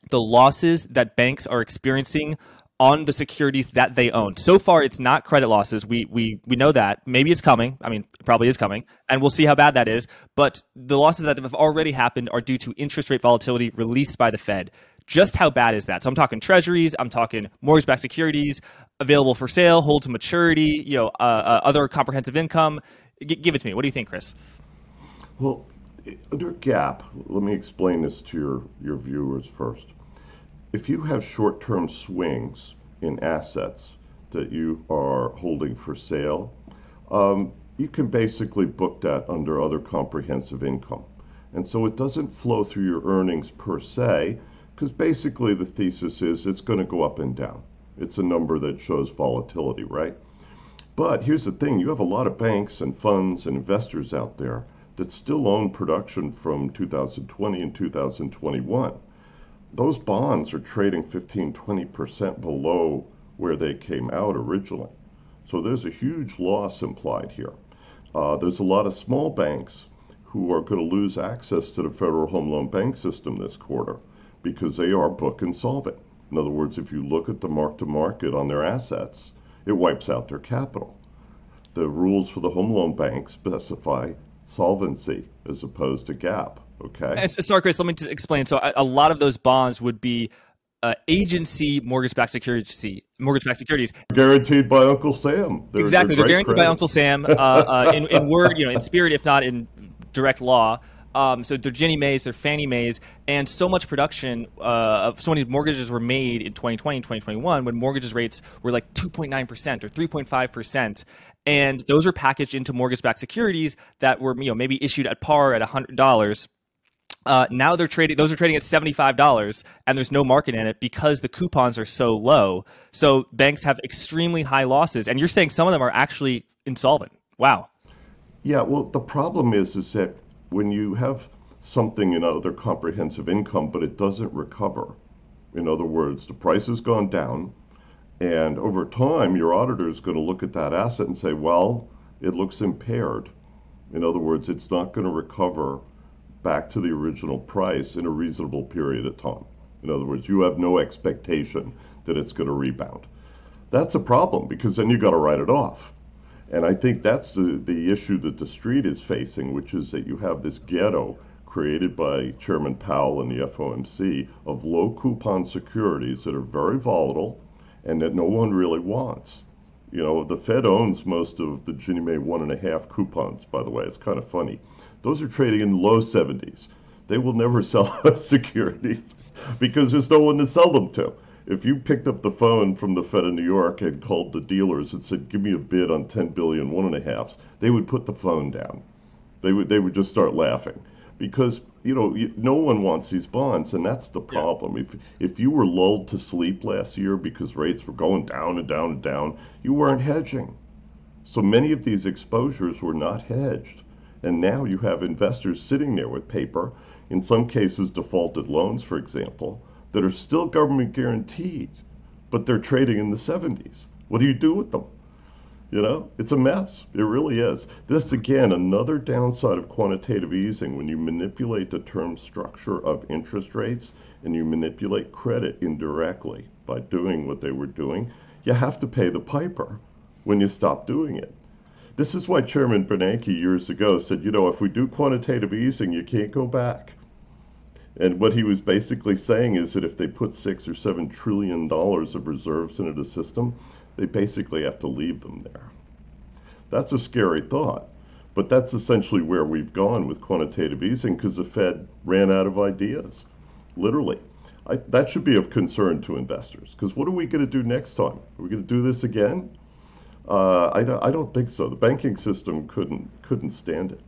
the losses that banks are experiencing on the securities that they own. So far, it's not credit losses. We we we know that. Maybe it's coming. I mean, probably is coming, and we'll see how bad that is. But the losses that have already happened are due to interest rate volatility released by the Fed. Just how bad is that? So I'm talking treasuries. I'm talking mortgage-backed securities available for sale, hold to maturity. You know, uh, uh, other comprehensive income. G- give it to me. What do you think, Chris? Well, under GAAP, let me explain this to your your viewers first if you have short term swings in assets that you are holding for sale, um, you can basically book that under other comprehensive income. And so it doesn't flow through your earnings per se, because basically the thesis is it's going to go up and down. It's a number that shows volatility, right? But here's the thing you have a lot of banks and funds and investors out there that still own production from 2020 and 2021 those bonds are trading 15, 20% below where they came out originally. So there's a huge loss implied here. Uh, there's a lot of small banks who are going to lose access to the federal home loan bank system this quarter because they are book insolvent. In other words, if you look at the mark to market on their assets, it wipes out their capital. The rules for the home loan banks specify solvency as opposed to GAAP. Okay. And so, sorry, Chris. Let me just explain. So, a, a lot of those bonds would be uh, agency mortgage-backed security, mortgage-backed securities, guaranteed by Uncle Sam. They're, exactly, they're, they're guaranteed credits. by Uncle Sam. Uh, uh, in, in, word, you know, in spirit, if not in direct law. Um, so they're Ginnie Mae's, they're Fannie Mays, and so much production uh, of so many mortgages were made in 2020 and 2021 when mortgages rates were like 2.9% or 3.5%. And those were packaged into mortgage-backed securities that were, you know, maybe issued at par at $100 uh, now they're trading; those are trading at seventy five dollars, and there's no market in it because the coupons are so low. So banks have extremely high losses, and you're saying some of them are actually insolvent. Wow. Yeah. Well, the problem is, is that when you have something in other comprehensive income, but it doesn't recover. In other words, the price has gone down, and over time, your auditor is going to look at that asset and say, well, it looks impaired. In other words, it's not going to recover back to the original price in a reasonable period of time. In other words, you have no expectation that it's going to rebound. That's a problem because then you've got to write it off. And I think that's the, the issue that the street is facing, which is that you have this ghetto created by Chairman Powell and the FOMC of low coupon securities that are very volatile and that no one really wants. You know, the Fed owns most of the Ginnie Mae one and a half coupons, by the way. It's kind of funny. Those are trading in low 70s. They will never sell those securities because there's no one to sell them to. If you picked up the phone from the Fed of New York and called the dealers and said, "Give me a bid on 10 billion one and a halfs," they would put the phone down. They would they would just start laughing because you know, no one wants these bonds, and that's the problem. Yeah. If if you were lulled to sleep last year because rates were going down and down and down, you weren't hedging. So many of these exposures were not hedged. And now you have investors sitting there with paper, in some cases defaulted loans, for example, that are still government guaranteed, but they're trading in the 70s. What do you do with them? You know, it's a mess. It really is. This, again, another downside of quantitative easing when you manipulate the term structure of interest rates and you manipulate credit indirectly by doing what they were doing, you have to pay the piper when you stop doing it. This is why Chairman Bernanke years ago said, you know, if we do quantitative easing, you can't go back. And what he was basically saying is that if they put six or seven trillion dollars of reserves into the system, they basically have to leave them there. That's a scary thought. But that's essentially where we've gone with quantitative easing because the Fed ran out of ideas, literally. I, that should be of concern to investors because what are we going to do next time? Are we going to do this again? Uh, I, don't, I don't think so. The banking system couldn't couldn't stand it.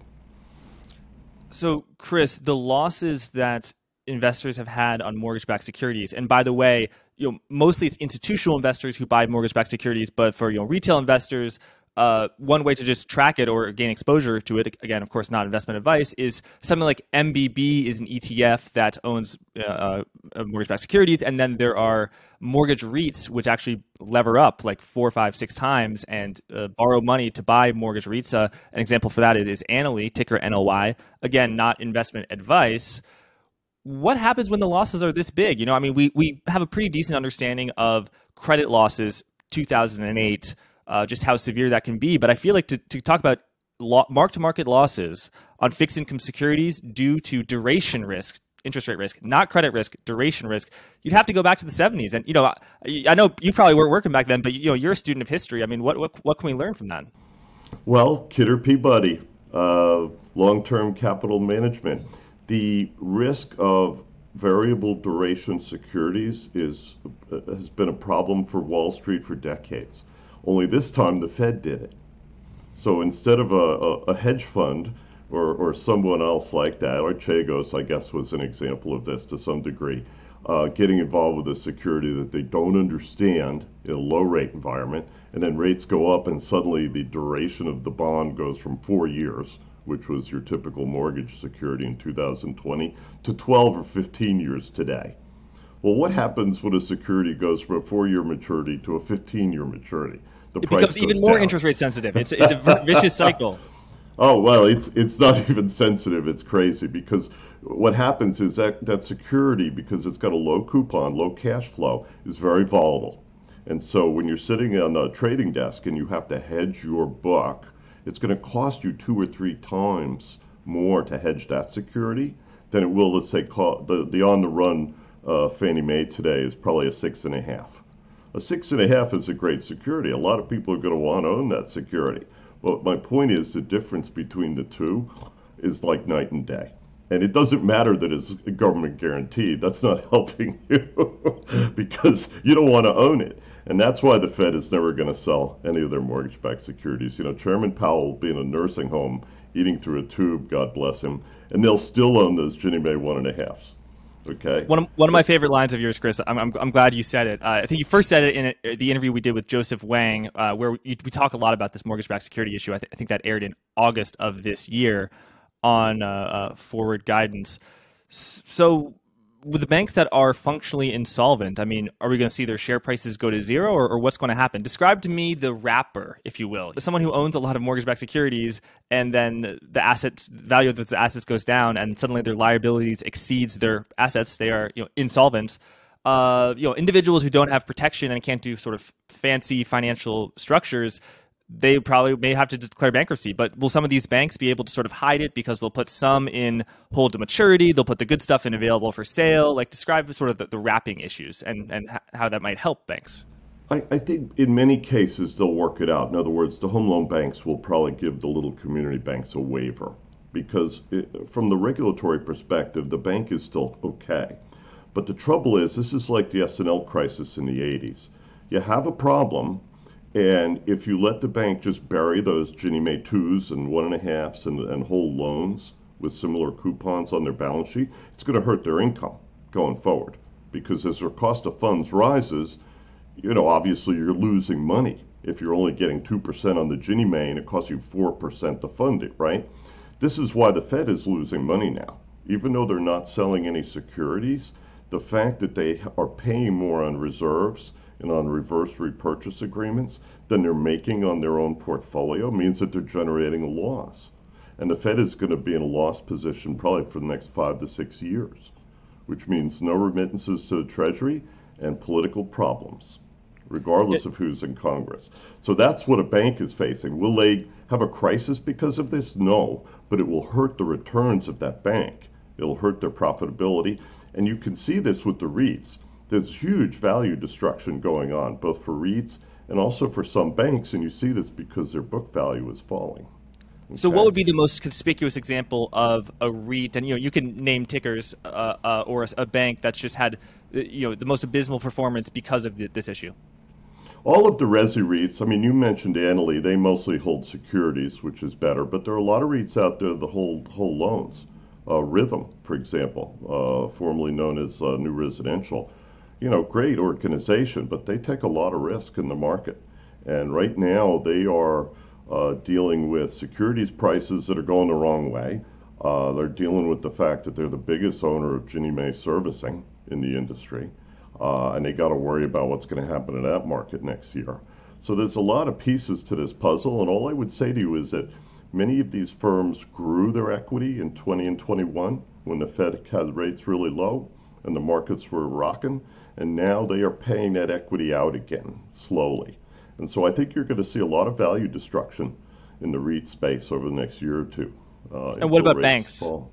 So, Chris, the losses that investors have had on mortgage-backed securities, and by the way, you know, mostly it's institutional investors who buy mortgage-backed securities, but for you know retail investors, uh, one way to just track it or gain exposure to it, again, of course, not investment advice, is something like MBB is an ETF that owns uh, uh, mortgage-backed securities, and then there are mortgage REITs which actually lever up like four, five, six times and uh, borrow money to buy mortgage REITs. Uh, an example for that is, is Annaly, ticker NLY. Again, not investment advice what happens when the losses are this big? You know, I mean, we we have a pretty decent understanding of credit losses 2008 uh, just how severe that can be. But I feel like to, to talk about mark to market losses on fixed income securities due to duration risk, interest rate risk, not credit risk, duration risk, you'd have to go back to the 70s. And, you know, I, I know you probably weren't working back then, but, you know, you're a student of history. I mean, what, what, what can we learn from that? Well, Kidder Peabody, uh, long term capital management. The risk of variable duration securities is has been a problem for Wall Street for decades. Only this time the Fed did it. So instead of a, a, a hedge fund or, or someone else like that, Archegos, I guess, was an example of this to some degree, uh, getting involved with a security that they don't understand in a low rate environment, and then rates go up, and suddenly the duration of the bond goes from four years, which was your typical mortgage security in 2020, to 12 or 15 years today. Well, what happens when a security goes from a four-year maturity to a 15-year maturity? The it becomes even more down. interest rate sensitive. It's, it's a vicious cycle. Oh well, it's it's not even sensitive. It's crazy because what happens is that that security, because it's got a low coupon, low cash flow, is very volatile. And so when you're sitting on a trading desk and you have to hedge your book, it's going to cost you two or three times more to hedge that security than it will, let's say, the the on the run uh, Fannie Mae today is probably a six and a half. A six and a half is a great security. A lot of people are going to want to own that security. But my point is the difference between the two is like night and day. And it doesn't matter that it's government guaranteed. That's not helping you because you don't want to own it. And that's why the Fed is never going to sell any of their mortgage backed securities. You know, Chairman Powell will be in a nursing home eating through a tube, God bless him, and they'll still own those Ginnie Mae one and a halfs. Okay. One of, one of my favorite lines of yours, Chris. I'm, I'm, I'm glad you said it. Uh, I think you first said it in a, the interview we did with Joseph Wang, uh, where we, we, talk a lot about this mortgage-backed security issue. I, th- I, think that aired in August of this year on uh, uh forward guidance. So with the banks that are functionally insolvent, I mean, are we going to see their share prices go to zero or, or, what's going to happen? Describe to me the wrapper, if you will. Someone who owns a lot of mortgage backed securities and then the asset value of those assets goes down and suddenly their liabilities exceeds their assets. They are you know, insolvent. Uh, you know, individuals who don't have protection and can't do sort of fancy financial structures they probably may have to declare bankruptcy. But will some of these banks be able to sort of hide it because they'll put some in hold to maturity, they'll put the good stuff in available for sale? Like describe sort of the, the wrapping issues and, and how that might help banks. I, I, think in many cases they'll work it out. In other words, the home loan banks will probably give the little community banks a waiver because it, from the regulatory perspective, the bank is still okay. But the trouble is, this is like the S&L crisis in the 80s. You have a problem, and if you let the bank just bury those Ginnie Mae twos and one and a halfs and, and whole loans with similar coupons on their balance sheet, it's going to hurt their income going forward because as their cost of funds rises, you know, obviously you're losing money. If you're only getting 2% on the Ginnie Mae and it costs you 4% to fund it, right? This is why the Fed is losing money now. Even though they're not selling any securities, the fact that they are paying more on reserves and on reverse repurchase agreements than they're making on their own portfolio means that they're generating a loss. And the Fed is going to be in a loss position probably for the next five to six years, which means no remittances to the Treasury and political problems, regardless of who's in Congress. So that's what a bank is facing. Will they have a crisis because of this? No, but it will hurt the returns of that bank. It'll hurt their profitability. And you can see this with the REITs there's huge value destruction going on, both for REITs and also for some banks, and you see this because their book value is falling. Okay. So, what would be the most conspicuous example of a REIT? And you know, you can name tickers uh, uh, or a, a, bank that's just had uh, you know the most abysmal performance because of the, this issue. All of the resi REITs. I mean, you mentioned Annaly. They mostly hold securities, which is better, but there are a lot of REITs out there that hold hold loans. Uh, Rithm, for example, uh, formerly known as uh, New Residential you know, great organization, but they take a lot of risk in the market. And right now, they are uh, dealing with securities prices that are going the wrong way. Uh, they're dealing with the fact that they're the biggest owner of Ginnie Mae servicing in the industry, uh, and they got to worry about what's going to happen in that market next year. So there's a lot of pieces to this puzzle, and all I would say to you is that many of these firms grew their equity in 20 and 21 when the Fed had rates really low and the markets were rocking, and now they are paying that equity out again slowly. And so I think you're going to see a lot of value destruction in the REIT space over the next year or two. Uh, and what about banks? Fall.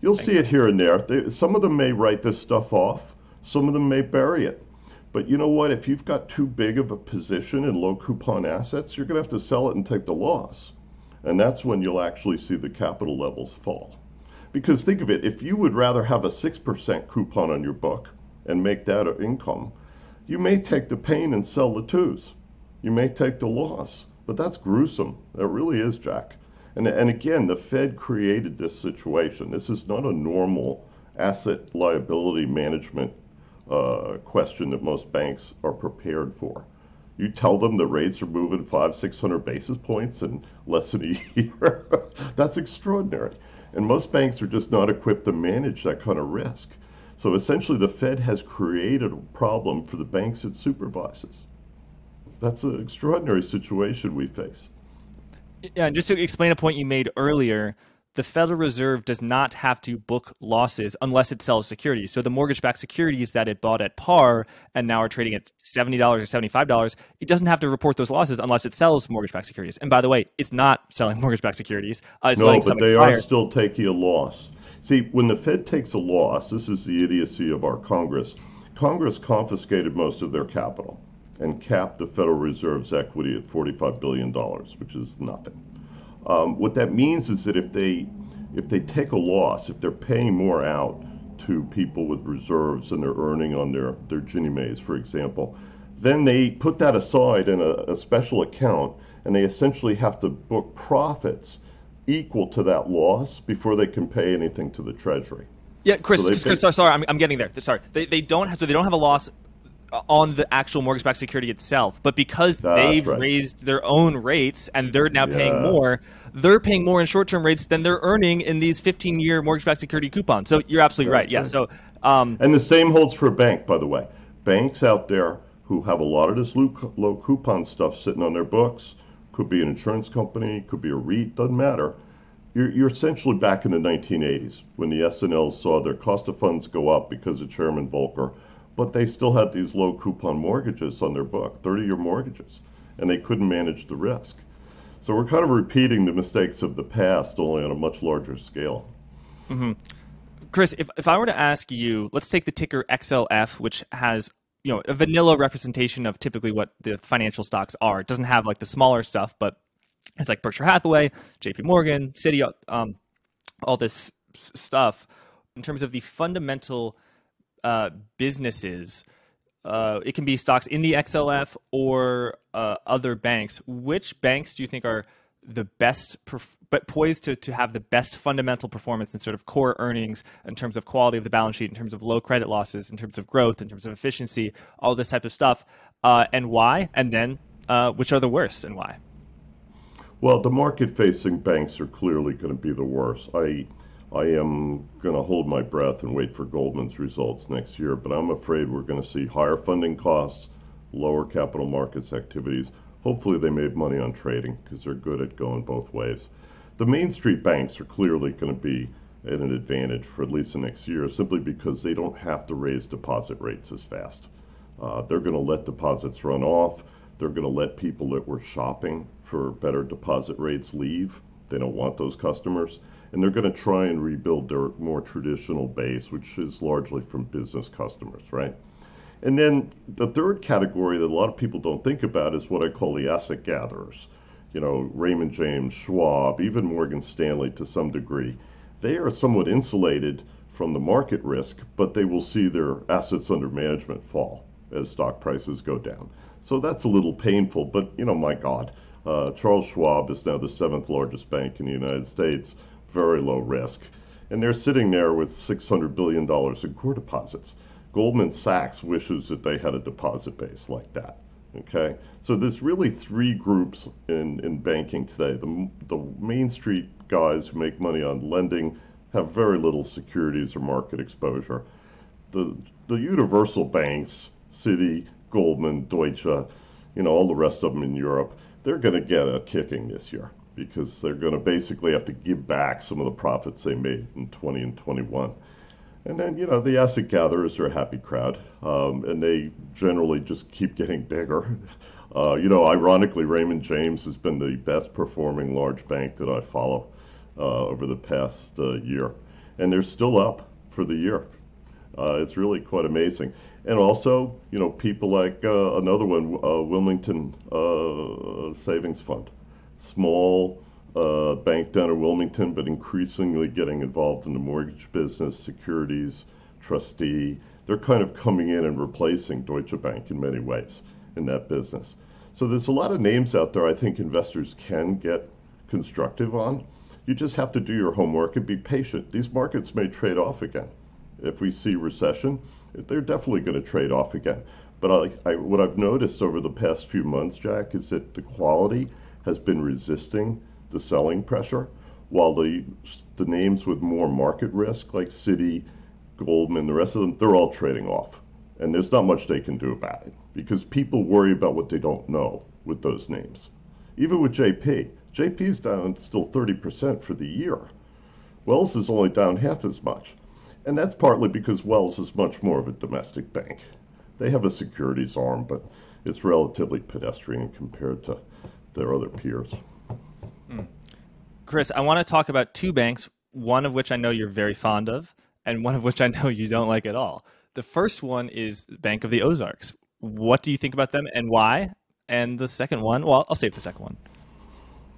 You'll see it here and there. They, some of them may write this stuff off, some of them may bury it. But you know what? If you've got too big of a position in low coupon assets, you're going to have to sell it and take the loss. And that's when you'll actually see the capital levels fall. Because think of it, if you would rather have a 6% coupon on your book and make that an income, you may take the pain and sell the twos. You may take the loss. But that's gruesome. It really is, Jack. And, and again, the Fed created this situation. This is not a normal asset liability management uh, question that most banks are prepared for. You tell them the rates are moving five, six hundred basis points in less than a year. That's extraordinary. And most banks are just not equipped to manage that kind of risk. So essentially, the Fed has created a problem for the banks it supervises. That's an extraordinary situation we face. Yeah, and just to explain a point you made earlier, the Federal Reserve does not have to book losses unless it sells securities. So the mortgage-backed securities that it bought at par and now are trading at seventy dollars or seventy-five dollars, it doesn't have to report those losses unless it sells mortgage-backed securities. And by the way, it's not selling mortgage-backed securities. Uh, it's no, but they are still taking a loss. See, when the Fed takes a loss, this is the idiocy of our Congress. Congress confiscated most of their capital and capped the Federal Reserve's equity at $45 billion, which is nothing. Um, what that means is that if they if they take a loss, if they're paying more out to people with reserves and they're earning on their their Ginnie Mae's, for example, then they put that aside in a, a special account and they essentially have to book profits equal to that loss before they can pay anything to the Treasury. Yeah, Chris, so Chris, Chris sorry, I'm, I'm getting there. Sorry, they, they don't have, so they don't have a loss on the actual mortgage-backed security itself, but because That's they've right. raised their own rates and they're now yes. paying more, they're paying more in short-term rates than they're earning in these 15-year mortgage-backed security coupons. So you're absolutely That's right. Yeah. So um, and the same holds for a bank, by the way. Banks out there who have a lot of this low, low coupon stuff sitting on their books could be an insurance company, could be a REIT, doesn't matter. You're, you're essentially back in the 1980s when the S&Ls saw their cost of funds go up because of Chairman Volcker but they still had these low coupon mortgages on their book, 30 year mortgages, and they couldn't manage the risk. So we're kind of repeating the mistakes of the past, only on a much larger scale. Mm-hmm. Chris, if, if I were to ask you, let's take the ticker XLF, which has you know a vanilla representation of typically what the financial stocks are. It doesn't have like the smaller stuff, but it's like Berkshire Hathaway, J.P. Morgan, Citi, um, all this stuff. In terms of the fundamental uh, businesses, uh, it can be stocks in the XLF or uh, other banks. Which banks do you think are the best, perf- but poised to, to have the best fundamental performance in sort of core earnings in terms of quality of the balance sheet, in terms of low credit losses, in terms of growth, in terms of efficiency, all this type of stuff, uh, and why? And then uh, which are the worst and why? Well, the market-facing banks are clearly going to be the worst. I I am going to hold my breath and wait for Goldman's results next year, but I'm afraid we're going to see higher funding costs, lower capital markets activities. Hopefully, they made money on trading because they're good at going both ways. The Main Street banks are clearly going to be at an advantage for at least the next year simply because they don't have to raise deposit rates as fast. Uh, they're going to let deposits run off. They're going to let people that were shopping for better deposit rates leave. They don't want those customers and they're going to try and rebuild their more traditional base, which is largely from business customers, right? And then the third category that a lot of people don't think about is what I call the asset gatherers. You know, Raymond James, Schwab, even Morgan Stanley to some degree. They are somewhat insulated from the market risk, but they will see their assets under management fall as stock prices go down. So that's a little painful, but you know, my God, uh, Charles Schwab is now the seventh largest bank in the United States very low risk. And they're sitting there with $600 billion in core deposits. Goldman Sachs wishes that they had a deposit base like that. Okay, so there's really three groups in, in banking today. The, the Main Street guys who make money on lending have very little securities or market exposure. The, the universal banks, Citi, Goldman, Deutsche, you know, all the rest of them in Europe, they're going to get a kicking this year because they're going to basically have to give back some of the profits they made in 20 and 21. And then, you know, the asset gatherers are a happy crowd, um, and they generally just keep getting bigger. Uh, you know, ironically, Raymond James has been the best performing large bank that I follow uh, over the past uh, year. And they're still up for the year. Uh, it's really quite amazing. And also, you know, people like uh, another one, uh, Wilmington Savings Fund small uh, bank down in Wilmington, but increasingly getting involved in the mortgage business, securities, trustee. They're kind of coming in and replacing Deutsche Bank in many ways in that business. So there's a lot of names out there I think investors can get constructive on. You just have to do your homework and be patient. These markets may trade off again. If we see recession, they're definitely going to trade off again. But I, I, what I've noticed over the past few months, Jack, is that the quality has been resisting the selling pressure, while the the names with more market risk, like Citi, Goldman, the rest of them, they're all trading off. And there's not much they can do about it because people worry about what they don't know with those names. Even with JP, JP's down still 30% for the year. Wells is only down half as much. And that's partly because Wells is much more of a domestic bank. They have a securities arm, but it's relatively pedestrian compared to their other peers. Mm. Chris, I want to talk about two banks, one of which I know you're very fond of, and one of which I know you don't like at all. The first one is Bank of the Ozarks. What do you think about them and why? And the second one, well, I'll save the second one.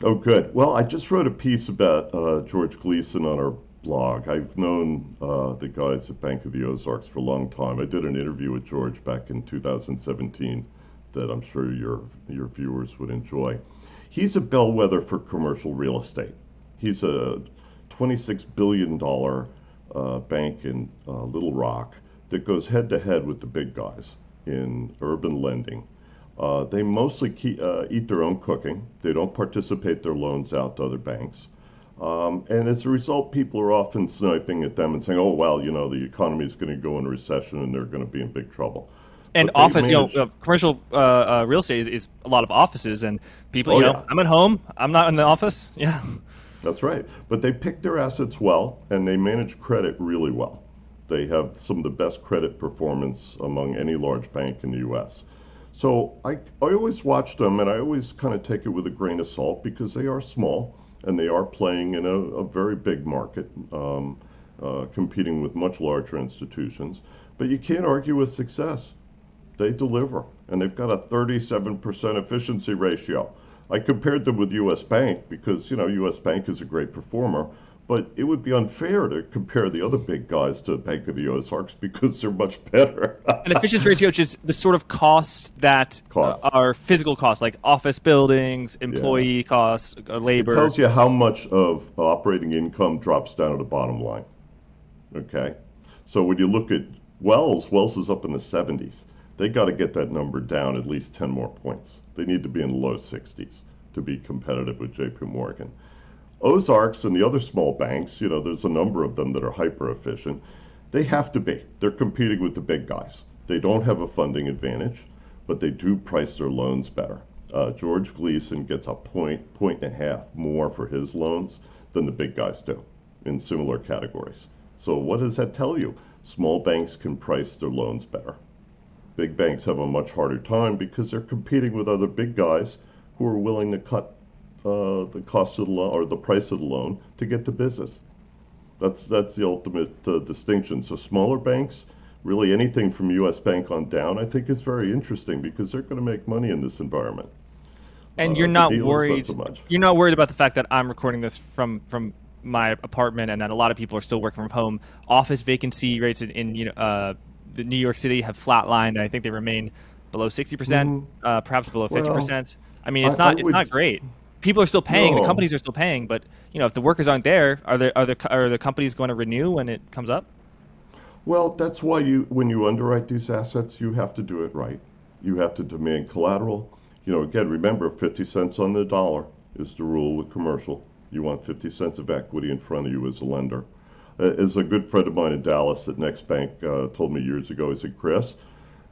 Oh, good. Well, I just wrote a piece about uh, George Gleason on our blog. I've known uh, the guys at Bank of the Ozarks for a long time. I did an interview with George back in 2017 that I'm sure your your viewers would enjoy. He's a bellwether for commercial real estate. He's a 26 billion dollar uh, bank in uh, Little Rock that goes head to head with the big guys in urban lending. Uh, they mostly keep, uh, eat their own cooking. They don't participate their loans out to other banks. Um, and as a result, people are often sniping at them and saying, oh, well, you know, the economy is going to go into recession and they're going to be in big trouble and office, you know, uh, commercial uh, uh, real estate is, is, a lot of offices and people. Oh, you know, yeah. I'm at home. I'm not in the office. Yeah, that's right. But they pick their assets well, and they manage credit really well. They have some of the best credit performance among any large bank in the U.S. So I, I always watch them, and I always kind of take it with a grain of salt because they are small and they are playing in a, a very big market, um, uh, competing with much larger institutions. But you can't argue with success they deliver, and they've got a 37% efficiency ratio. I compared them with U.S. Bank because you know U.S. Bank is a great performer, but it would be unfair to compare the other big guys to Bank of the Ozarks because they're much better. An efficiency ratio which is the sort of cost that Cost. Uh, are physical costs, like office buildings, employee costs, uh, labor. It tells you how much of operating income drops down to the bottom line. Okay? So when you look at Wells, Wells is up in the 70s. They got to get that number down at least 10 more points. They need to be in the low 60s to be competitive with JP Morgan. Ozarks and the other small banks, you know, there's a number of them that are hyper efficient. They have to be. They're competing with the big guys. They don't have a funding advantage, but they do price their loans better. Uh, George Gleason gets a point, point and a half more for his loans than the big guys do in similar categories. So, what does that tell you? Small banks can price their loans better. Big banks have a much harder time because they're competing with other big guys who are willing to cut uh, the cost of the loan or the price of the loan to get to business. That's that's the ultimate uh, distinction. So smaller banks, really anything from U.S. Bank on down, I think is very interesting because they're going to make money in this environment. And Uh, you're not dealers, not worried. so. You're not worried about the fact that I'm recording this from from my apartment, and that a lot of people are still working from home. Office vacancy rates in, in you know uh, the New York City have flatlined. And I think they remain below 60 percent, uh, perhaps below 50 percent. I mean, it's I- I not it's would- not great. People are still paying. The companies are still paying, but you know, if the workers aren't there, are there are the are the companies going to renew when it comes up? Well, that's why you, when you underwrite these assets, you have to do it right. You have to demand collateral. You know, again, remember, 50 cents on the dollar is the rule with commercial. You want 50 cents of equity in front of you as a lender. Uh, As a good friend of mine in Dallas at NexBank uh, told me years ago, he said, Chris,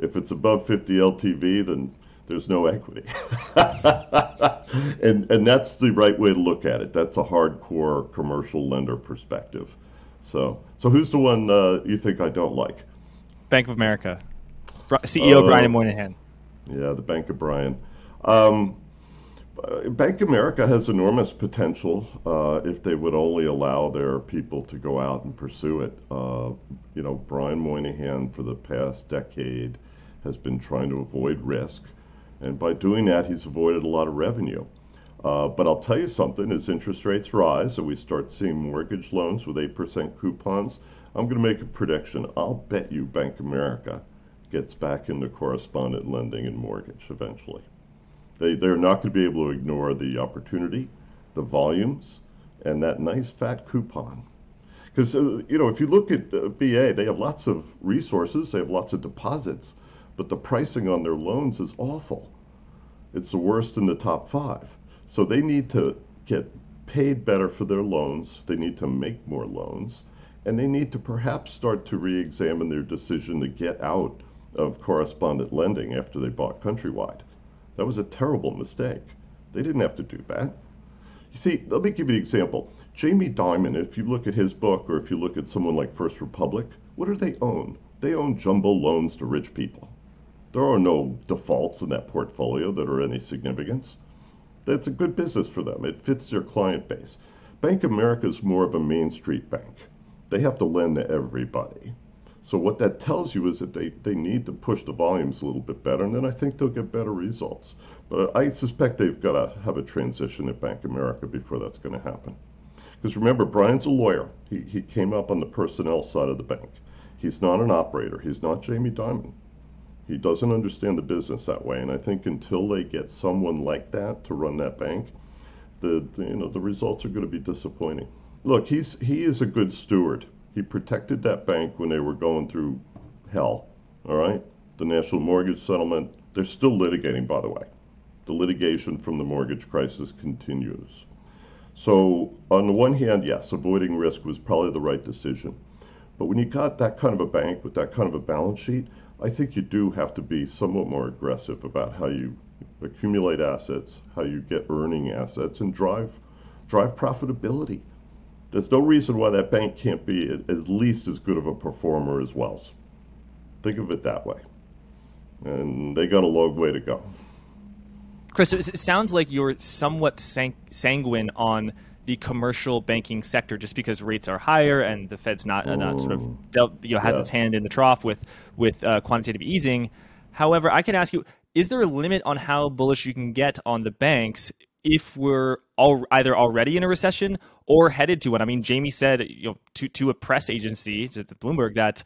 if it's above 50 LTV, then there's no equity. and, and that's the right way to look at it. That's a hardcore commercial lender perspective. So, so who's the one uh, you think I don't like? Bank of America, CEO Oh. Brian Moynihan. Yeah, the Bank of Brian. Um, uh, Bank of America has enormous potential uh, if they would only allow their people to go out and pursue it. Uh, you know, Brian Moynihan for the past decade has been trying to avoid risk, and by doing that, he's avoided a lot of revenue. Uh, but I'll tell you something: as interest rates rise and we start seeing mortgage loans with eight percent coupons, I'm going to make a prediction. I'll bet you Bank America gets back into correspondent lending and mortgage eventually. They, they're not going to be able to ignore the opportunity, the volumes, and that nice fat coupon. Because, uh, you know, if you look at uh, BA, they have lots of resources, they have lots of deposits, but the pricing on their loans is awful. It's the worst in the top five. So they need to get paid better for their loans, they need to make more loans, and they need to perhaps start to re examine their decision to get out of correspondent lending after they bought Countrywide. That was a terrible mistake. They didn't have to do that. You see, let me give you an example. Jamie Dimon, if you look at his book or if you look at someone like First Republic, what do they own? They own jumbo loans to rich people. There are no defaults in that portfolio that are any significance. That's a good business for them. It fits their client base. Bank of America is more of a Main Street bank. They have to lend to everybody. So what that tells you is that they, they need to push the volumes a little bit better, and then I think they'll get better results. But I suspect they've got to have a transition at Bank of America before that's going to happen. Because remember, Brian's a lawyer. He, he came up on the personnel side of the bank. He's not an operator. He's not Jamie Dimon. He doesn't understand the business that way, and I think until they get someone like that to run that bank, the, the you know the results are going to be disappointing. Look, he's he is a good steward. He protected that bank when they were going through hell. All right, the national mortgage settlement. They're still litigating, by the way. The litigation from the mortgage crisis continues. So, on the one hand, yes, avoiding risk was probably the right decision. But when you got that kind of a bank with that kind of a balance sheet, I think you do have to be somewhat more aggressive about how you accumulate assets, how you get earning assets, and drive drive profitability. There's no reason why that bank can't be at least as good of a performer as Wells. Think of it that way. And they got a long way to go. Chris, it sounds like you're somewhat sang- sanguine on the commercial banking sector just because rates are higher and the Fed's not, uh, not sort of dealt, you know, has its hand in the trough with with uh, quantitative easing. However, I can ask you: Is there a limit on how bullish you can get on the banks if we're all either already in a recession or headed to one. I mean, Jamie said you know to to a press agency to the Bloomberg that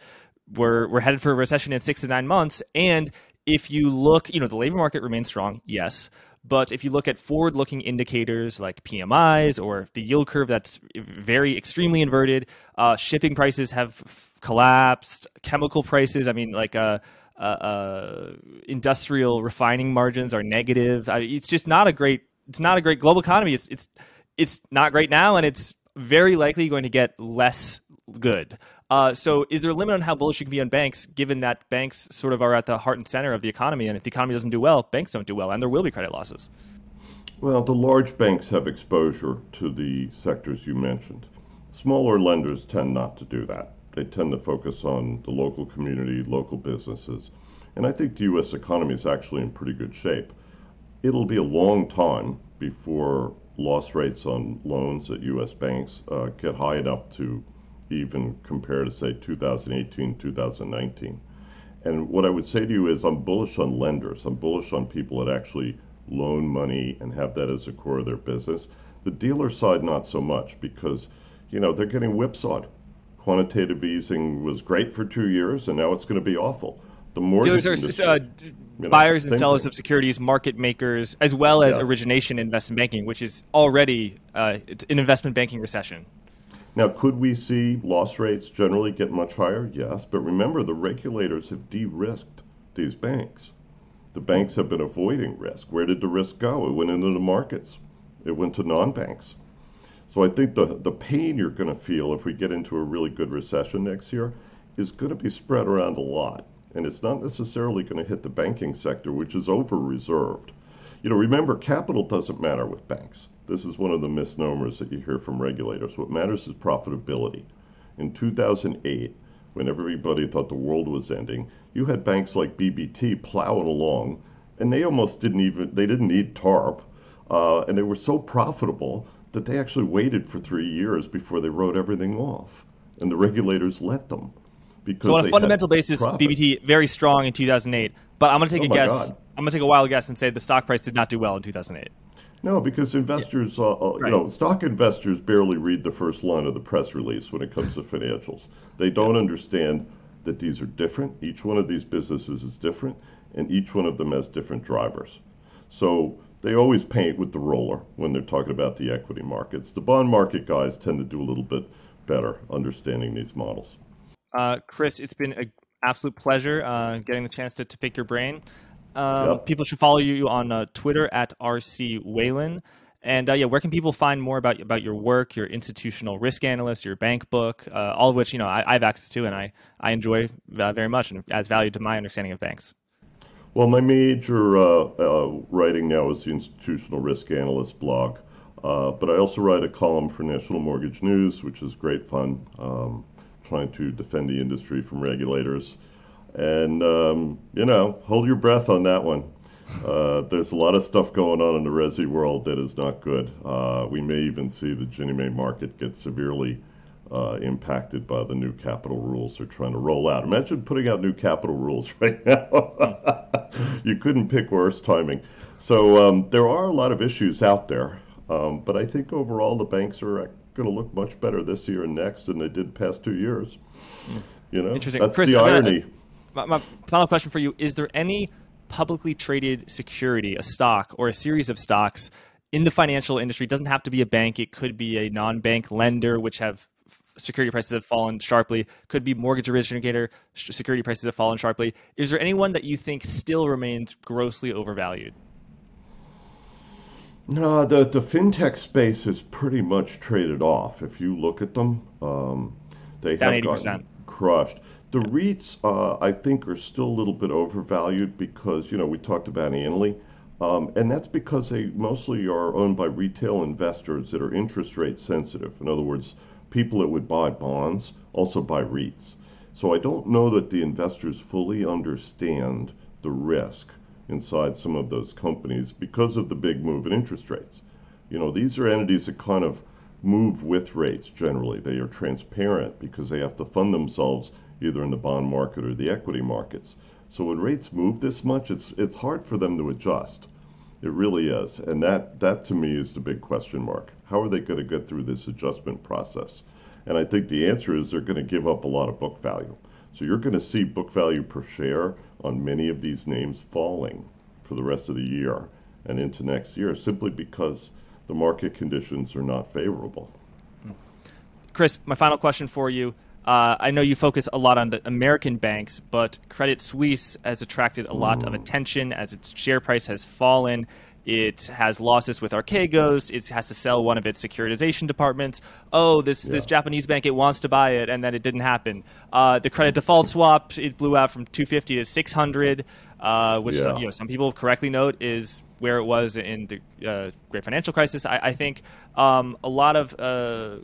we're we're headed for a recession in six to nine months. And if you look, you know, the labor market remains strong, yes. But if you look at forward looking indicators like PMIs or the yield curve that's very extremely inverted, uh, shipping prices have f- collapsed, chemical prices, I mean, like uh, uh, uh industrial refining margins are negative. I it's just not a great. It's not a great global economy. It's it's it's not great now, and it's very likely going to get less good. Uh, so, is there a limit on how bullish you can be on banks, given that banks sort of are at the heart and center of the economy? And if the economy doesn't do well, banks don't do well, and there will be credit losses. Well, the large banks have exposure to the sectors you mentioned. Smaller lenders tend not to do that. They tend to focus on the local community, local businesses. And I think the U.S. economy is actually in pretty good shape. It'll be a long time before loss rates on loans at U.S. banks uh, get high enough to even compare to say 2018, 2019. And what I would say to you is I'm bullish on lenders. I'm bullish on people that actually loan money and have that as a core of their business. The dealer side, not so much because, you know, they're getting whipsawed. Quantitative easing was great for two years, and now it's going to be awful. The more dealers are uh, you know, buyers and sellers thing. of securities, market makers, as well as yes. origination investment banking, which is already uh, an investment banking recession. Now, could we see loss rates generally get much higher? Yes, but remember the regulators have de risked these banks. The banks have been avoiding risk. Where did the risk go? It went into the markets, it went to non banks. So I think the, the pain you're going to feel if we get into a really good recession next year is going to be spread around a lot. And it's not necessarily going to hit the banking sector, which is over reserved. You know, remember, capital doesn't matter with banks. This is one of the misnomers that you hear from regulators. What matters is profitability. In 2008, when everybody thought the world was ending, you had banks like BB&T plowing along, and they almost didn't even they didn't need TARP, uh, and they were so profitable that they actually waited for three years before they wrote everything off, and the regulators let them. Because so on a fundamental basis, profits. BB&T very strong in 2008. But I'm going to take oh a guess. God. I'm going to take a wild guess and say the stock price did not do well in 2008. No, because investors, uh, uh, right. you know, stock investors barely read the first line of the press release when it comes to financials. They don't yeah. understand that these are different. Each one of these businesses is different, and each one of them has different drivers. So they always paint with the roller when they're talking about the equity markets. The bond market guys tend to do a little bit better understanding these models. Uh, Chris, it's been an absolute pleasure uh, getting the chance to, to pick your brain. Um, yep. People should follow you on uh, Twitter at RC Whalen. And uh, yeah, where can people find more about about your work, your institutional risk analyst, your bank book, uh, all of which you know I, I, have access to and I I enjoy uh, very much and adds value to my understanding of banks. Well, my major uh, uh, writing now is the institutional risk analyst blog, but I also write a column for National Mortgage News, which is great fun, um, trying to defend the industry from regulators. And, um, you know, hold your breath on that one. Uh, there's a lot of stuff going on in the resi world that is not good. Uh, we may even see the Ginnie Mae market get severely uh, impacted by the new capital rules they're trying to roll out. Imagine putting out new capital rules right now. you couldn't pick worse timing. So um, there are a lot of issues out there, um, but I think overall the banks are going to look much better this year and next than they did past two years. You know, Interesting. That's Chris, the irony. Gonna, my, my final question for you is there any publicly traded security, a stock or a series of stocks in the financial industry? It doesn't have to be a bank, it could be a non bank lender, which have security prices have fallen sharply, could be mortgage originator, security prices have fallen sharply. Is there anyone that you think still remains grossly overvalued? No, the, the fintech space is pretty much traded off. If you look at them, um, they Down have 80%. gotten crushed. The REITs, uh, I think, are still a little bit overvalued because, you know, we talked about Annaly. Um, and that's because they mostly are owned by retail investors that are interest rate sensitive. In other words, people that would buy bonds also buy REITs. So I don't know that the investors fully understand the risk inside some of those companies because of the big move in interest rates. You know, these are entities that kind of move with rates generally. They are transparent because they have to fund themselves either in the bond market or the equity markets. So when rates move this much, it's it's hard for them to adjust. It really is. And that, that to me is the big question mark. How are they going to get through this adjustment process? And I think the answer is they're going to give up a lot of book value. So you're going to see book value per share on many of these names falling for the rest of the year and into next year simply because the market conditions are not favorable. Chris, my final question for you. Uh, I know you focus a lot on the American banks, but Credit Suisse has attracted a lot of attention as its share price has fallen. It has losses with Archegos. It has to sell one of its securitization departments. Oh, this yeah. this Japanese bank it wants to buy it, and then it didn't happen. Uh, the credit default swap it blew out from 250 to 600, uh, which yeah. some, you know some people correctly note is where it was in the uh, great financial crisis. I, I think um, a lot of uh,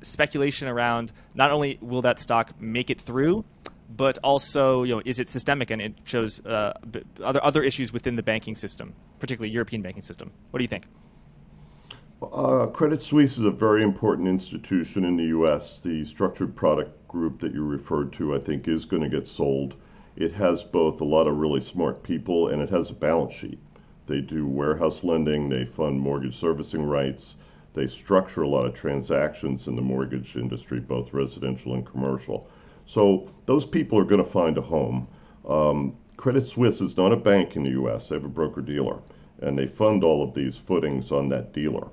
speculation around not only will that stock make it through, but also you know is it systemic and it shows uh, other other issues within the banking system, particularly European banking system. What do you think? Uh, Credit Suisse is a very important institution in the U.S. The structured product group that you referred to, I think, is going to get sold. It has both a lot of really smart people and it has a balance sheet. They do warehouse lending, they fund mortgage servicing rights, they structure a lot of transactions in the mortgage industry, both residential and commercial. So those people are going to find a home. Um, Credit Suisse is not a bank in the U.S. They have a broker dealer, and they fund all of these footings on that dealer.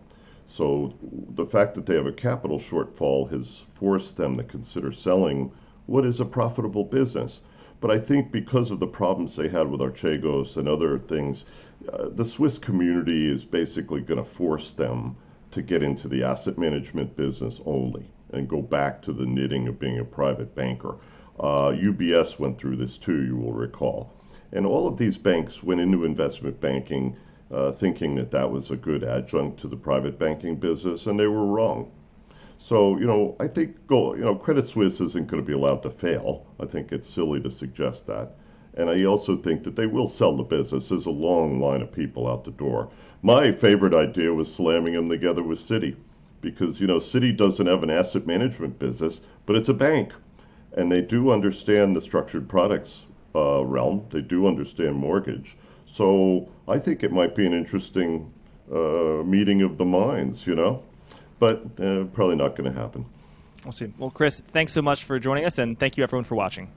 So the fact that they have a capital shortfall has forced them to consider selling what is a profitable business. But I think because of the problems they had with Archegos and other things, uh, the Swiss community is basically going to force them to get into the asset management business only and go back to the knitting of being a private banker. Uh, UBS went through this too, you will recall. And all of these banks went into investment banking uh, thinking that that was a good adjunct to the private banking business, and they were wrong. So, you know, I think go, you know, Credit Suisse isn't going to be allowed to fail. I think it's silly to suggest that. And I also think that they will sell the business. There's a long line of people out the door. My favorite idea was slamming them together with Citi because, you know, Citi doesn't have an asset management business, but it's a bank. And they do understand the structured products uh, realm, they do understand mortgage. So I think it might be an interesting uh, meeting of the minds, you know, but uh, probably not going to happen. We'll see. Well, Chris, thanks so much for joining us, and thank you everyone for watching.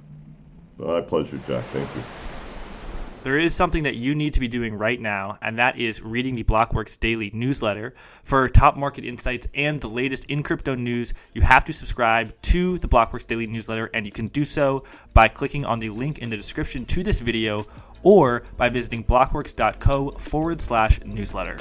My pleasure, Jack. Thank you. There is something that you need to be doing right now, and that is reading the Blockworks daily newsletter. For top market insights and the latest in crypto news, you have to subscribe to the Blockworks daily newsletter, and you can do so by clicking on the link in the description to this video or by visiting blockworks.co forward slash newsletter.